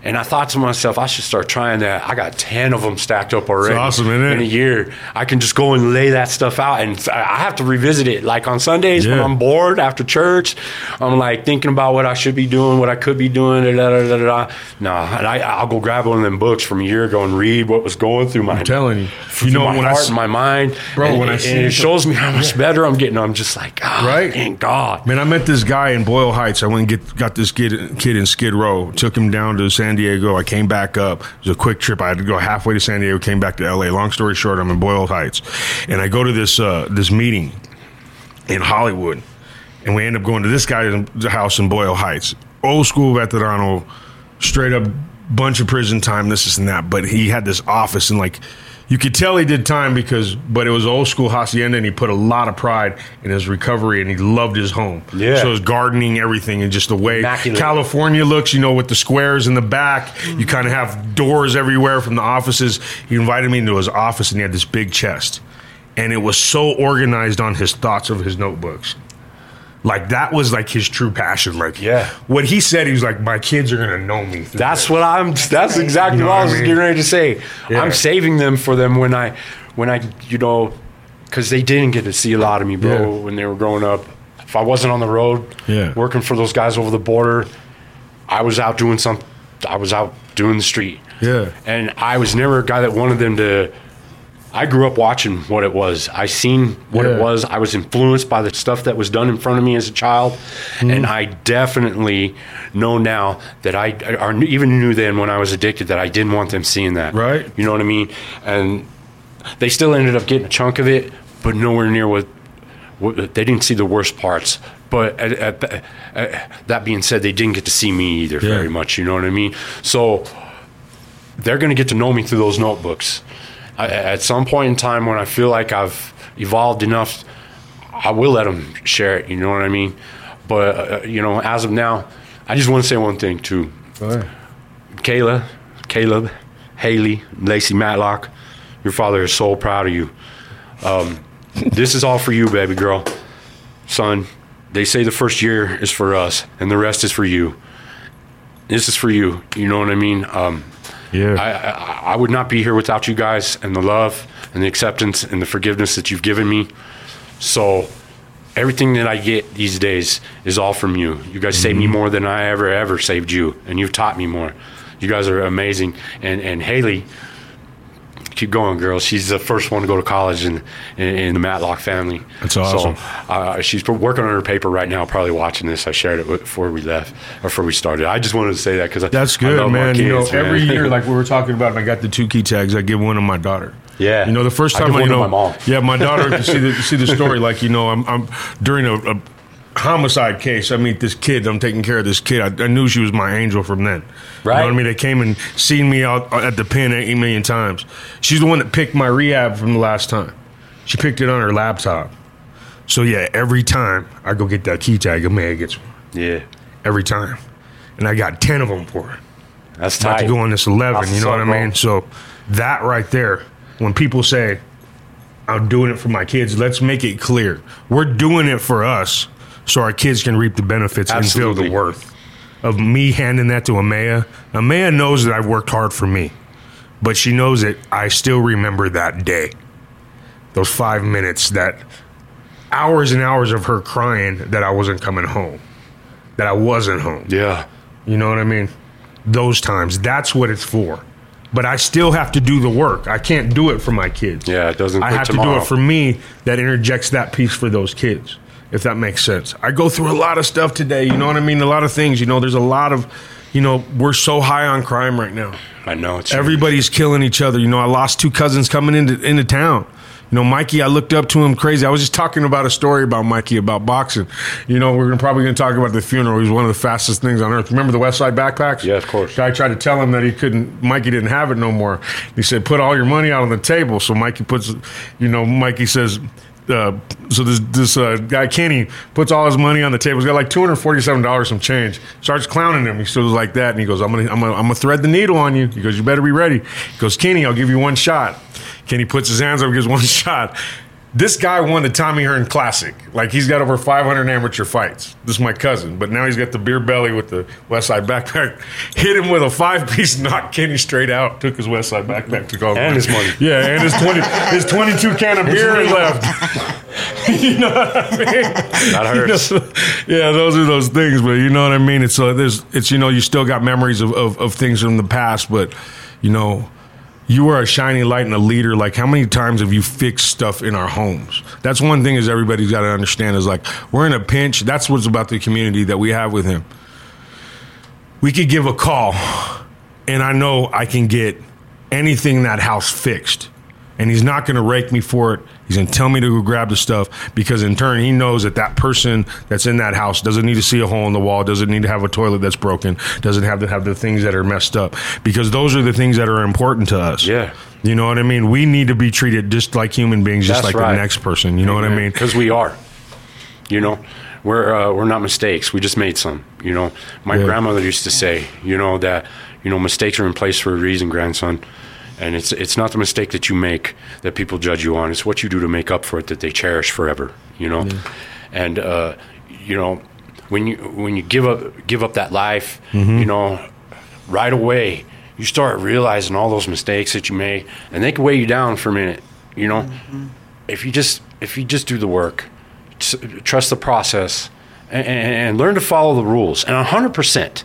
And I thought to myself, I should start trying that. I got ten of them stacked up already. It's awesome, isn't it? In a year, I can just go and lay that stuff out, and I have to revisit it. Like on Sundays when I'm bored after church, I'm like thinking about what I should be doing, what I could be doing. Da, da, da, da, da. No, and I, I'll go grab one of them books from a year ago and read what was going through my I'm telling you. You know my when I heart s- and my mind, Bro, and, when I and see it the- shows me how much better I'm getting. I'm just like, oh, Right. thank God. Man, I met this guy in Boyle Heights. I went and get, got this kid kid in Skid Row. Took him down to San Diego. I came back up. It was a quick trip. I had to go halfway to San Diego. Came back to L.A. Long story short, I'm in Boyle Heights, and I go to this uh, this meeting in Hollywood, and we end up going to this guy's house in Boyle Heights. Old school veterano, straight up bunch of prison time, this, this, and that. But he had this office, and like you could tell he did time because, but it was old school hacienda, and he put a lot of pride in his recovery, and he loved his home. Yeah. So his gardening, everything, and just the way Immaculate. California looks, you know, with the squares in the back, you kind of have doors everywhere from the offices. He invited me into his office, and he had this big chest, and it was so organized on his thoughts of his notebooks. Like that was like his true passion. Like Yeah. what he said, he was like, "My kids are gonna know me." That's this." what I'm. That's exactly You know what I what I was mean? getting ready to say. Yeah. I'm saving them for them when I, when I, you know, because they didn't get to see a lot of me, bro, Yeah. when they were growing up. If I wasn't on the road, Yeah. working for those guys over the border, I was out doing some. I was out doing the street. Yeah. and I was never a guy that wanted them to. I grew up watching what it was. I seen what Yeah. it was. I was influenced by the stuff that was done in front of me as a child, Hmm. and I definitely know now that I, or even knew then when I was addicted that I didn't want them seeing that. Right. You know what I mean? And they still ended up getting a chunk of it, but nowhere near what, what they didn't see the worst parts. But at, at, at, that being said, they didn't get to see me either Yeah. very much. You know what I mean? So they're going to get to know me through those notebooks. I, at some point in time, when I feel like I've evolved enough, I will let them share it. You know what I mean? But uh, you know, as of now, I just want to say one thing too. Kayla, Caleb, Haley, Lacey Matlock, your father is so proud of you. Um, this is all for you, baby girl. Son, they say the first year is for us and the rest is for you. This is for you. You know what I mean? Um, Yeah. I, I, I would not be here without you guys and the love and the acceptance and the forgiveness that you've given me. So everything that I get these days is all from you. You guys saved me mm-hmm. more than I ever ever saved you, and you've taught me more. You guys are amazing. And and Haley, keep going, girl. She's the first one to go to college in in, in the Matlock family. That's awesome. So uh, she's working on her paper right now. Probably watching this. I shared it before we left or before we started. I just wanted to say that because That's I good, my man. you know, man. every year, like we were talking about, I got the two key tags. I give one to my daughter. Yeah. You know, the first time I, you know, my mom. yeah, my daughter see the see the story. Like you know, I'm, I'm during a, a homicide case. I meet this kid. I'm taking care of this kid. I, I knew she was my angel from then. You Right. know what I mean? They came and seen me out uh, at the pen eight million times. She's the one that picked my rehab from the last time. She picked it on her laptop. So yeah, every time I go get that key tag, Amaya gets one. yeah, Every time, and I got ten of them for her that's about to go on this 11 That's you know what i mean so that right there when people say i'm doing it for my kids let's make it clear we're doing it for us so our kids can reap the benefits and feel the worth of me handing that to amaya amaya knows that i've worked hard for me but she knows that i still remember that day those five minutes that hours and hours of her crying that i wasn't coming home that i wasn't home Yeah. you know what i mean those times. That's what it's for. But I still have to do the work. I can't do it for my kids. Yeah, it doesn't I have to do it for me that interjects that piece for those kids, if that makes sense. I go through a lot of stuff today, you know what I mean? A lot of things, you know, there's a lot of, you know, we're so high on crime right now. I know it's Everybody's killing each other. You know, I lost two cousins coming into into town. You know, Mikey, I looked up to him crazy. I was just talking about a story about Mikey about boxing. You know, we're probably going to talk about the funeral. He's one of the fastest things on earth. Remember the West Side backpacks? Yeah, of course. Guy tried to tell him that he couldn't. Mikey didn't have it no more. He said, "Put all your money out on the table." So Mikey puts, you know, Mikey says. Uh, so this this uh, guy Kenny puts all his money on the table. He's got like two hundred forty seven dollars some change. Starts clowning him. He still like that, and he goes, "I'm gonna I'm gonna I'm gonna thread the needle on you." He goes, "You better be ready." He goes, "Kenny, I'll give you one shot." Kenny puts his hands up, gives one shot. This guy won the Tommy Hearn Classic. Like he's got over 500 amateur fights. This is my cousin, but now he's got the beer belly with the West Side backpack. Hit him with a five piece, knocked Kenny straight out. Took his West Side backpack, took all And his money. Yeah, and his 20, his 22 can of beer left. you know what I mean? That hurts. You know, yeah, those are those things, but you know what I mean. It's uh, there's it's you know you still got memories of, of of things from the past, but you know you are a shining light and a leader. Like, how many times have you fixed stuff in our homes? That's one thing is everybody's got to understand is like, we're in a pinch. That's what's about the community that we have with him. We could give a call, and I know I can get anything in that house fixed. And he's not going to rake me for it. He's going to tell me to go grab the stuff because, in turn, he knows that that person that's in that house doesn't need to see a hole in the wall, doesn't need to have a toilet that's broken, doesn't have to have the things that are messed up because those are the things that are important to us. Yeah. You know what I mean? We need to be treated just like human beings, just That's like right. the next person. You know what I mean? Because we are. You know, we're uh, we're not mistakes. We just made some. You know, my Yeah. grandmother used to say, you know, that you know mistakes are in place for a reason, grandson. And it's it's not the mistake that you make that people judge you on. It's what you do to make up for it that they cherish forever. You know, and uh, you know when you when you give up give up that life, Mm-hmm. you know, right away you start realizing all those mistakes that you made, and they can weigh you down for a minute. You know, if you just if you just do the work, trust the process, and, and, and learn to follow the rules, and hundred percent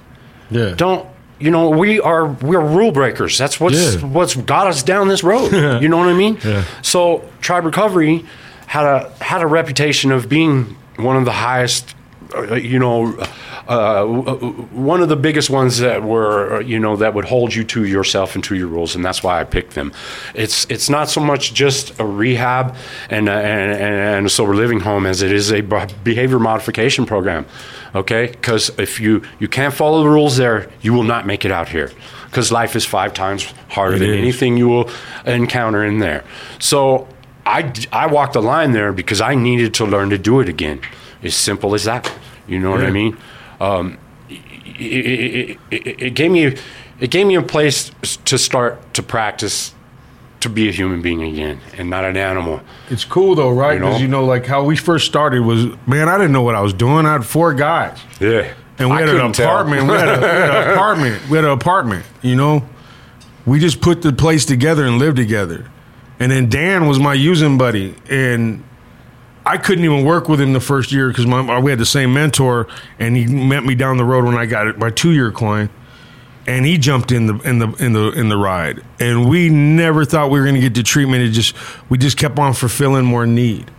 Yeah. don't you know we are we're rule breakers that's what's Yeah. what's got us down this road you know what i mean Yeah. so tribe recovery had a had a reputation of being one of the highest you know uh, one of the biggest ones that were uh, you know that would hold you to yourself and to your rules and that's why i picked them it's it's not so much just a rehab and a, and, and a sober living home as it is a behavior modification program okay because if you you can't follow the rules there you will not make it out here because life is five times harder It than is. anything you will encounter in there so I, I walked the line there because I needed to learn to do it again. As simple as that. You know what I mean? Um, it, it, it, gave me it gave me a place to start to practice to be a human being again and not an animal. It's cool though, right? You know? Because you know, like how we first started was, man, I didn't know what I was doing. I had four guys. Yeah. And we had an apartment. We had, a, we had an apartment. We had an apartment. You know, we just put the place together and lived together. And then Dan was my using buddy, and I couldn't even work with him the first year because we had the same mentor, and he met me down the road when I got my two year client, and he jumped in the in the in the in the ride, and we never thought we were going to get to treatment. It just we just kept on fulfilling more need,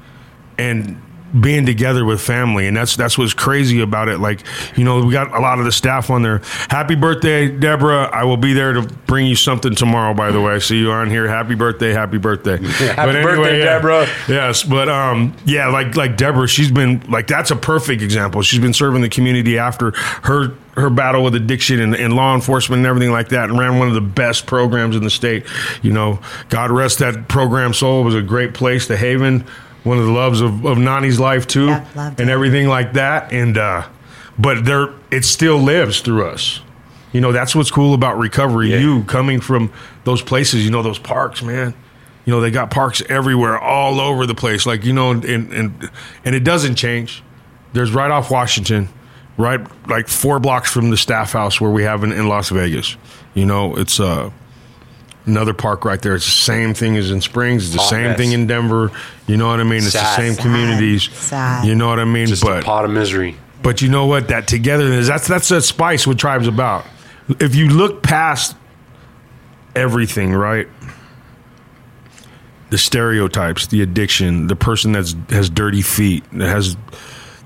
and being together with family and that's that's what's crazy about it. Like you know we got a lot of the staff on there. Happy birthday deborah. I will be there to bring you something tomorrow by the way. I see you on here. Happy birthday happy birthday. Happy birthday, yeah. Deborah. yes but um yeah like like deborah she's been like that's a perfect example. She's been serving the community after her her battle with addiction and, and law enforcement and everything like that and ran one of the best programs in the state. You know god rest that program soul. It was a great place the haven one of the loves of, of Nani's life too, Yeah, loved and it. everything like that. And uh, but there, it still lives through us. You know, that's what's cool about recovery. Yeah. You coming from those places, you know, those parks, man. You know, they got parks everywhere, all over the place. Like you know, and and and it doesn't change. There's right off Washington, right like four blocks from the staff house where we have in, in Las Vegas. You know, it's uh another park right there. It's the same thing as in Springs. It's the Hot same mess. thing in Denver. You know what I mean? It's the same Sad. communities. Sad. You know what I mean? Just but a pot of misery. but you know what? That togetherness, that's that's what Spice what Tribe's about. if you look past everything, right? The stereotypes, the addiction, the person that's has dirty feet, that has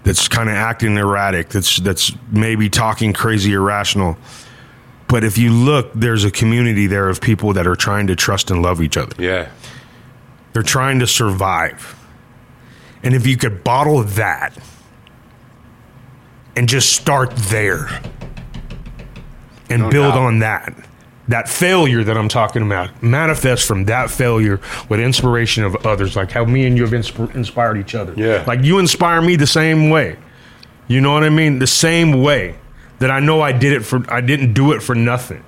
that's kind of acting erratic, that's that's maybe talking crazy, irrational. But if you look, there's a community there of people that are trying to trust and love each other. Yeah. They're trying to survive. And if you could bottle that and just start there and No build doubt. on that, that failure that I'm talking about manifest from that failure with inspiration of others, like how me and you have insp- inspired each other. Yeah. Like you inspire me the same way. You know what I mean? The same way that I know I did it for, I didn't do it for nothing.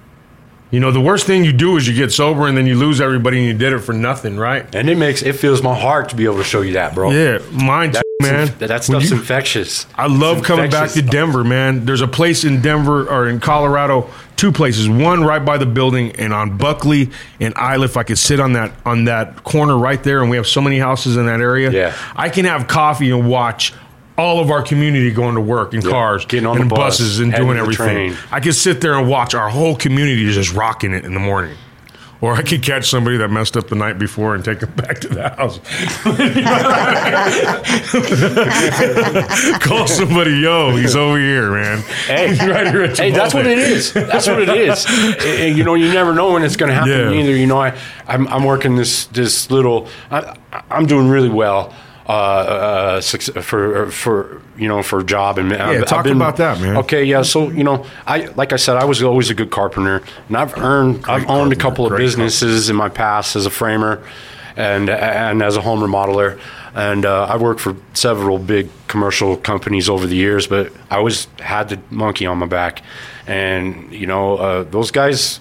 You know, the worst thing you do is you get sober and then you lose everybody and you did it for nothing, right? And it makes it feels my heart to be able to show you that, bro. Yeah, mine too, man. That, that stuff's you- infectious. I love It's coming back to. Denver, man. There's a place in Denver or in Colorado, two places. One right by the building, and on Buckley and Isle. If I could sit on that on that corner right there, and we have so many houses in that area. Yeah. I can have coffee and watch all of our community going to work in cars getting on and the bus, buses and doing everything. I could sit there and watch our whole community just rocking it in the morning. Or I could catch somebody that messed up the night before and take them back to the house. Call somebody, yo, he's over here, man. Hey, He's right here hey, that's what it is. That's what it is. and, and, you know, you never know when it's going to happen Yeah. either. You know, I, I'm, I'm working this this little. I, I'm doing really well. Uh, uh, for for you know for a job and yeah, talk about that, man. Okay, yeah. So you know, I like I said, I was always a good carpenter, and I've earned, I've owned a carpenter, couple of great businesses in my past as a framer, and and as a home remodeler, and uh, I worked for several big commercial companies over the years, but I always had the monkey on my back, and you know, uh, those guys.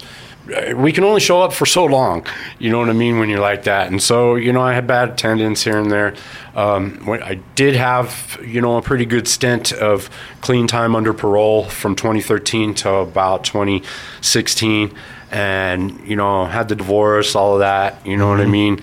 We can only show up for so long, you know what I mean, when you're like that. And so, you know, I had bad attendance here and there. Um, I did have, you know, a pretty good stint of clean time under parole from 2013 to about 2016, and you know, had the divorce, all of that, you know what I mean,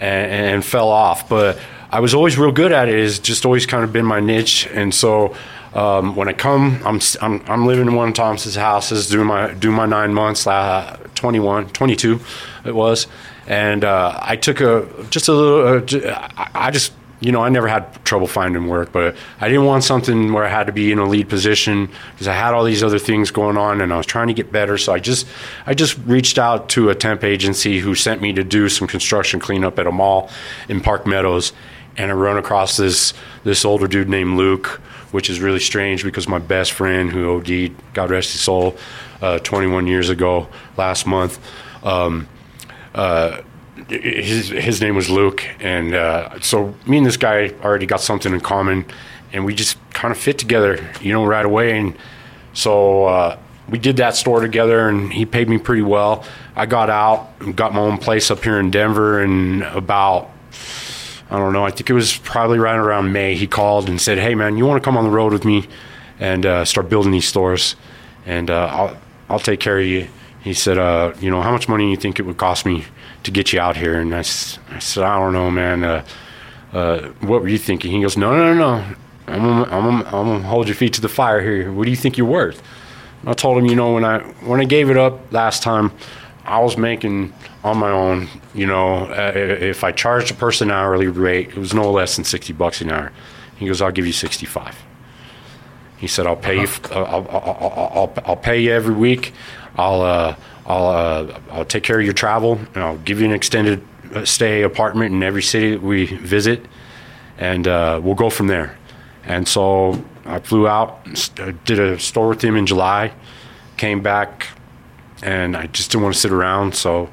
and, and fell off. But I was always real good at it. It's just always kind of been my niche, and so. Um, when I come, I'm, I'm I'm living in one of Thomas's houses, doing my do my nine months, uh, 21, 22, it was, and uh, I took a just a little. Uh, I just you know I never had trouble finding work, but I didn't want something where I had to be in a lead position because I had all these other things going on, and I was trying to get better. So I just I just reached out to a temp agency who sent me to do some construction cleanup at a mall in Park Meadows, and I run across this this older dude named Luke which is really strange because my best friend who OD'd, God rest his soul, uh, 21 years ago last month, um, uh, his, his name was Luke. And uh, so me and this guy already got something in common, and we just kind of fit together, you know, right away. And so uh, we did that store together, and he paid me pretty well. I got out and got my own place up here in Denver, and about I don't know. I think it was probably right around May. He called and said, "Hey, man, you want to come on the road with me and uh, start building these stores, and uh, I'll I'll take care of you." He said, uh, "You know, how much money do you think it would cost me to get you out here?" And I said, "I don't know, man. Uh, uh, what were you thinking?" He goes, "No, no, no, no. I'm gonna, I'm, I'm gonna hold your feet to the fire here. What do you think you're worth?" And I told him, you know, when I when I gave it up last time, I was making on my own. You know, uh, if I charged a person hourly rate, it was no less than sixty bucks an hour. He goes, "I'll give you sixty-five. He said, "I'll pay you. f- I'll, I'll, I'll, I'll, I'll pay you every week. I'll uh, I'll uh, I'll take care of your travel, and I'll give you an extended uh, stay apartment in every city that we visit, and uh, we'll go from there." And so I flew out, and st- did a store with him in July, came back, and I just didn't want to sit around. So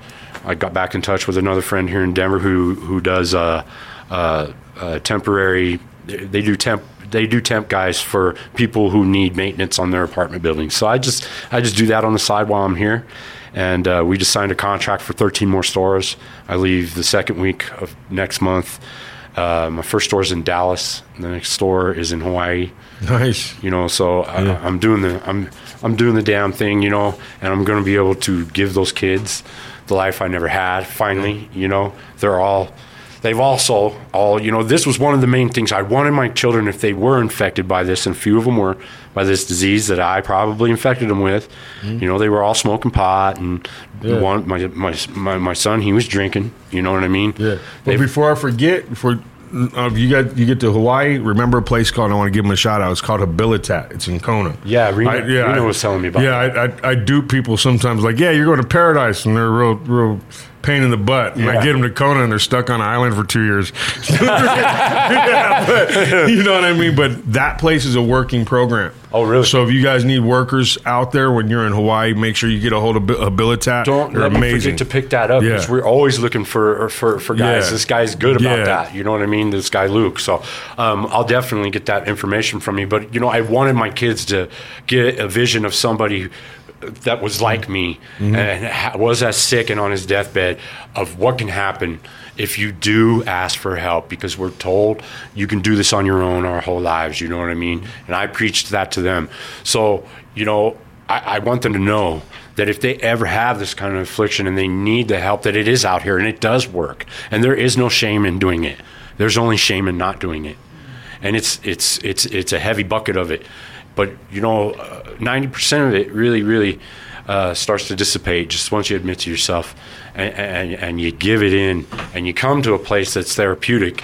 I got back in touch with another friend here in Denver who who does uh, uh, uh, temporary. They do temp. They do temp guys for people who need maintenance on their apartment buildings. So I just I just do that on the side while I'm here, and uh, we just signed a contract for 13 more stores. I leave the second week of next month. Uh, my first store is in Dallas. The next store is in Hawaii Nice. you know so I, i'm doing the i'm i'm doing the damn thing you know and i'm going to be able to give those kids the life i never had finally you know. They're all they've also all you know this was one of the main things. I wanted my children if they were infected by this and a few of them were by this disease that i probably infected them with mm-hmm. you know they were all smoking pot and Yeah. one my, my my my son he was drinking you know what i mean? Yeah. But They've- before I forget, before uh, you got you get to Hawaii, remember a place called I want to give them a shout out. It's called Habilitat. It's in Kona. Yeah, Reno- I, yeah, Reno was telling me about it. Yeah, I, I, I dupe people sometimes like, yeah, you're going to paradise, and they're real real pain in the butt. And I get them to Kona, and they're stuck on an island for two years. Yeah, but, you know what I mean? But that place is a working program. Oh, really? So if you guys need workers out there when you're in Hawaii, make sure you get a hold of Habilitat. don't They're let me amazing. forget to pick that up because Yeah. we're always looking for for, for guys. Yeah. This guy's good about Yeah. that. You know what I mean? This guy Luke. So um, I'll definitely get that information from you. But you know, I wanted my kids to get a vision of somebody that was like me. Mm-hmm. and was as sick and on his deathbed of what can happen if you do ask for help because we're told you can do this on your own our whole lives you know what i mean? And i preached that to them. So you know I, I want them to know that if they ever have this kind of affliction and they need the help that it is out here and it does work. And there is no shame in doing it. There's only shame in not doing it. And it's it's it's it's a heavy bucket of it but you know uh, 90% of it really really uh, starts to dissipate just once you admit to yourself and, and, and you give it in and you come to a place that's therapeutic.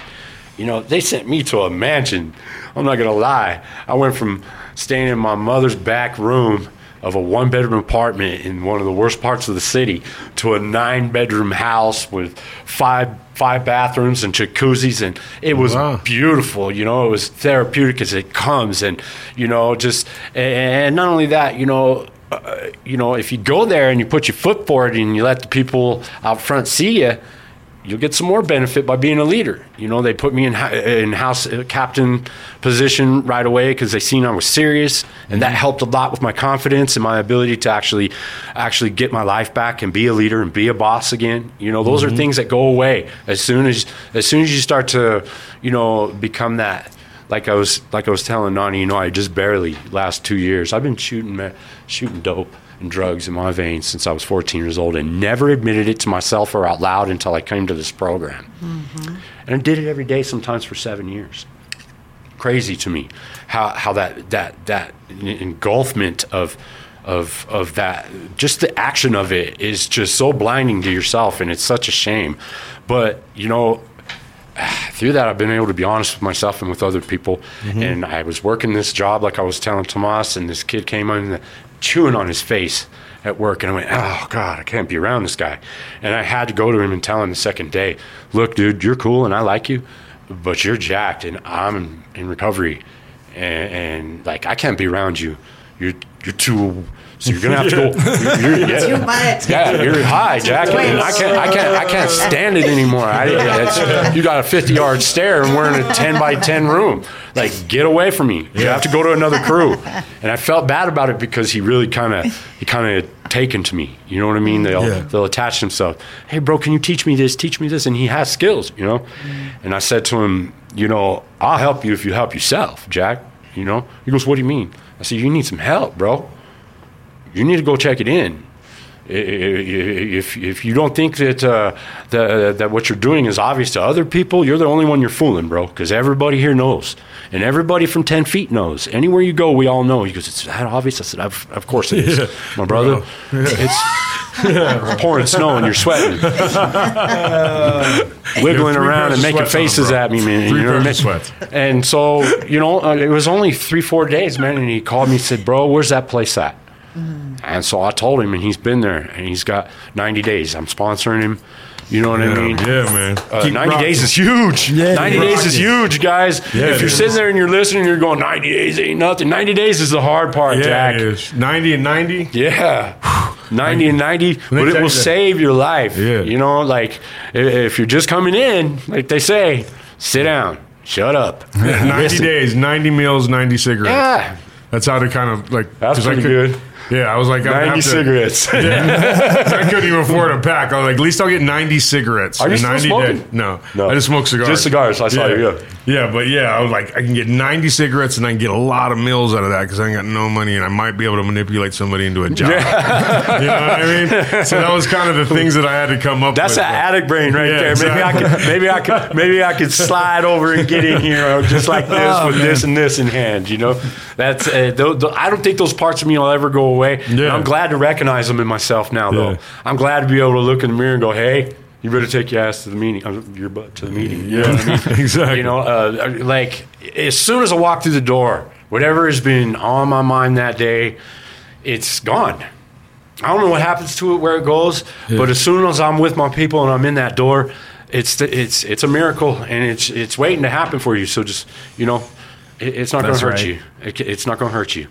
You know they sent me to a mansion i'm not gonna lie. I went from staying in my mother's back room of a one bedroom apartment in one of the worst parts of the city to a nine bedroom house with five five bathrooms and jacuzzis and it was Wow. beautiful you know it was therapeutic as it comes and you know just and not only that you know uh, you know if you go there and you put your foot forward and you let the people out front see you you'll get some more benefit by being a leader. You know, they put me in in house uh, captain position right away because they seen I was serious, and that helped a lot with my confidence and my ability to actually actually get my life back and be a leader and be a boss again. You know, those are things that go away as soon as as soon as you start to, you know, become that. Like I was like I was telling Nani, you know, I just barely last two years I've been shooting shooting dope and drugs in my veins since I was 14 years old and never admitted it to myself or out loud until I came to this program. Mm-hmm. And I did it every day, sometimes for seven years. Crazy to me how, how that, that, that engulfment of, of, of that, just the action of it is just so blinding to yourself, and it's such a shame. But, you know, through that, I've been able to be honest with myself and with other people. Mm-hmm. And I was working this job, like I was telling Tomas, and this kid came in chewing on his face at work. And I went, oh, God, I can't be around this guy. And I had to go to him and tell him the second day, look, dude, you're cool and I like you, but you're jacked and I'm in recovery. And, and like, I can't be around you. You're, you're too. So you're gonna have to go. You're, you're, yeah. Too much. Yeah, you're high, Jack. I can't, I can't, I can't stand it anymore. I, it's, you got a 50 yard stare, and we're in a 10 by 10 room. Like, get away from me. You have to go to another crew. And I felt bad about it because he really kind of, he kind of taken to me. You know what I mean? They'll, Yeah. they'll attach themselves. Hey, bro, can you teach me this? Teach me this. And he has skills, you know. And I said to him, you know, I'll help you if you help yourself, Jack. You know. He goes, what do you mean? I said, you need some help, bro you need to go check it in. If, if you don't think that, uh, that, that what you're doing is obvious to other people, you're the only one you're fooling, bro, because everybody here knows. And everybody from 10 feet knows. Anywhere you go, we all know. He goes, It's that obvious? I said, Of, of course it is. Yeah. My brother, it's pouring snow and you're sweating. Wiggling Three around and making on, faces at me, man. Three you know what I mean? sweats. And so, you know, uh, it was only three, four days, man. And he called me and said, Bro, where's that place at? And so I told him, and he's been there, and he's got 90 days. I'm sponsoring him. You know what I mean? yeah, man. Uh, 90 rocking. days is huge. Yeah, 90 keep days is huge, guys. Yeah, if you're is. sitting there and you're listening, you're going, 90 days ain't nothing. 90 days is the hard part, Yeah, Jack. it is. 90 and 90. Yeah. 90 and 90, but it will that- save your life. Yeah. You know, like if you're just coming in, like they say, sit down, shut up. 90 Listen. days, 90 meals, 90 cigarettes. Yeah. That's how to kind of like. That's 'cause I pretty could- good. Yeah, I was like, I'd 90 to- cigarettes. I couldn't even afford a pack. I was like, at least I'll get 90 cigarettes. Are you in still 90 smoking? days. No, No. I just smoke cigars. Just cigars. I saw yeah. you, yeah. Yeah, but yeah, I was like, I can get 90 cigarettes and I can get a lot of meals out of that because I ain't got no money and I might be able to manipulate somebody into a job. Yeah. you know what I mean? So that was kind of the things that I had to come up That's with. That's an addict brain right Yeah, there. Maybe I could, maybe I could, maybe I could slide over and get in here just like this Oh, with this and this in hand. You know, that's uh, th- th- I don't think those parts of me will ever go away. And I'm glad to recognize them in myself now, though. Yeah. I'm glad to be able to look in the mirror and go, "Hey, you better take your ass to the meeting, uh, your butt to the meeting." You know I mean? exactly. You know, uh, like as soon as I walk through the door, whatever has been on my mind that day, it's gone. I don't know what happens to it, where it goes, but as soon as I'm with my people and I'm in that door, it's it's it's a miracle and it's it's waiting to happen for you. So just you know, it, it's not going to hurt you. It, it's not going to hurt you.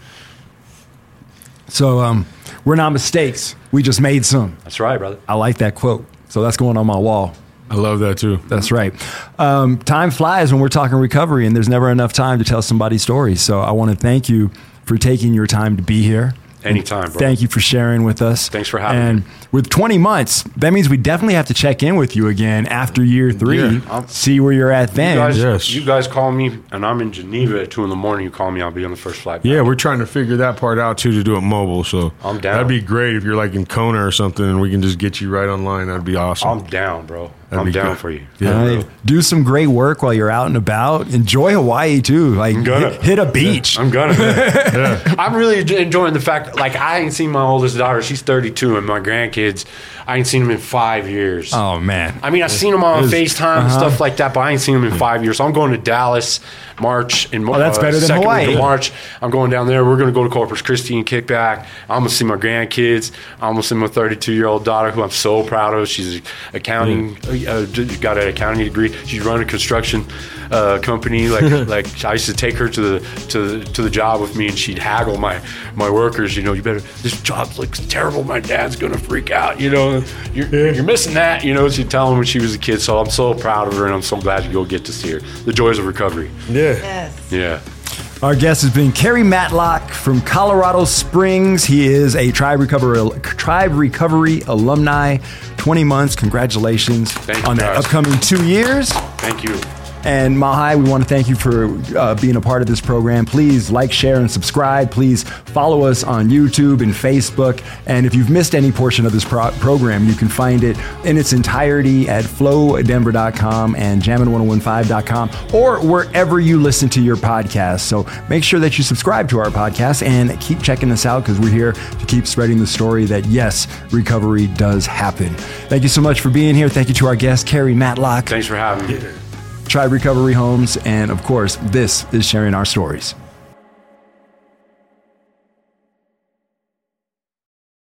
So um, we're not mistakes. We just made some. That's right, brother. I like that quote. So that's going on my wall. I love that too. That's right. Um, time flies when we're talking recovery, and there's never enough time to tell somebody's story. So I want to thank you for taking your time to be here. Anytime, bro. Thank you for sharing with us. Thanks for having and me. And with 20 months, that means we definitely have to check in with you again after year three, Yeah. See where you're at You then. guys, Yes. you guys call me, and I'm in Geneva at two in the morning. You call me, I'll be on the first flight. back. Yeah, we're trying to figure that part out too to do it mobile. So I'm down. That'd be great if you're like in Kona or something, and we can just get you right online. That'd be awesome. I'm down, bro. That'd I'm down good. for you. Yeah, Hey, do some great work while you're out and about. Enjoy Hawaii too. Like gonna. hit, hit a beach. I'm gonna. I'm really enjoying the fact, like, I ain't seen my oldest daughter. She's 32, and my grandkids, I ain't seen him in five years. oh man. I mean, I've seen him on is- FaceTime and stuff like that, but I ain't seen him in five years. So I'm going to Dallas March in Oh, that's better than second Hawaii. Week of March. I'm going down there. We're going to go to Corpus Christi and kick back. I'm going to see my grandkids. I'm going to see my 32 year old daughter, who I'm so proud of. She's accounting, uh, got an accounting degree. She's running a construction uh, company. Like, like I used to take her to the to the, to the job with me, and she'd haggle my my workers. You know, you better. This job looks terrible. My dad's going to freak out. You know, you're, you're missing that. You know, she'd tell him when she was a kid. So I'm so proud of her, and I'm so glad you'll get to see her. The joys of recovery. yeah. Yes. Yeah. Our guest has been Karry Matlock from Colorado Springs. He is a Tribe Recovery Tribe Recovery alumni. 20 months. Congratulations Thank you, on that guys. upcoming two years. Thank you. And Mahai, we want to thank you for uh, being a part of this program. Please like, share, and subscribe. Please follow us on YouTube and Facebook. And if you've missed any portion of this pro- program, you can find it in its entirety at flowdenver.com and jammin1015.com or wherever you listen to your podcast. So make sure that you subscribe to our podcast and keep checking us out because we're here to keep spreading the story that yes, recovery does happen. Thank you so much for being here. Thank you to our guest, Karry Matlock. Thanks for having me. Tribe Recovery Homes, and of course, this is sharing our stories.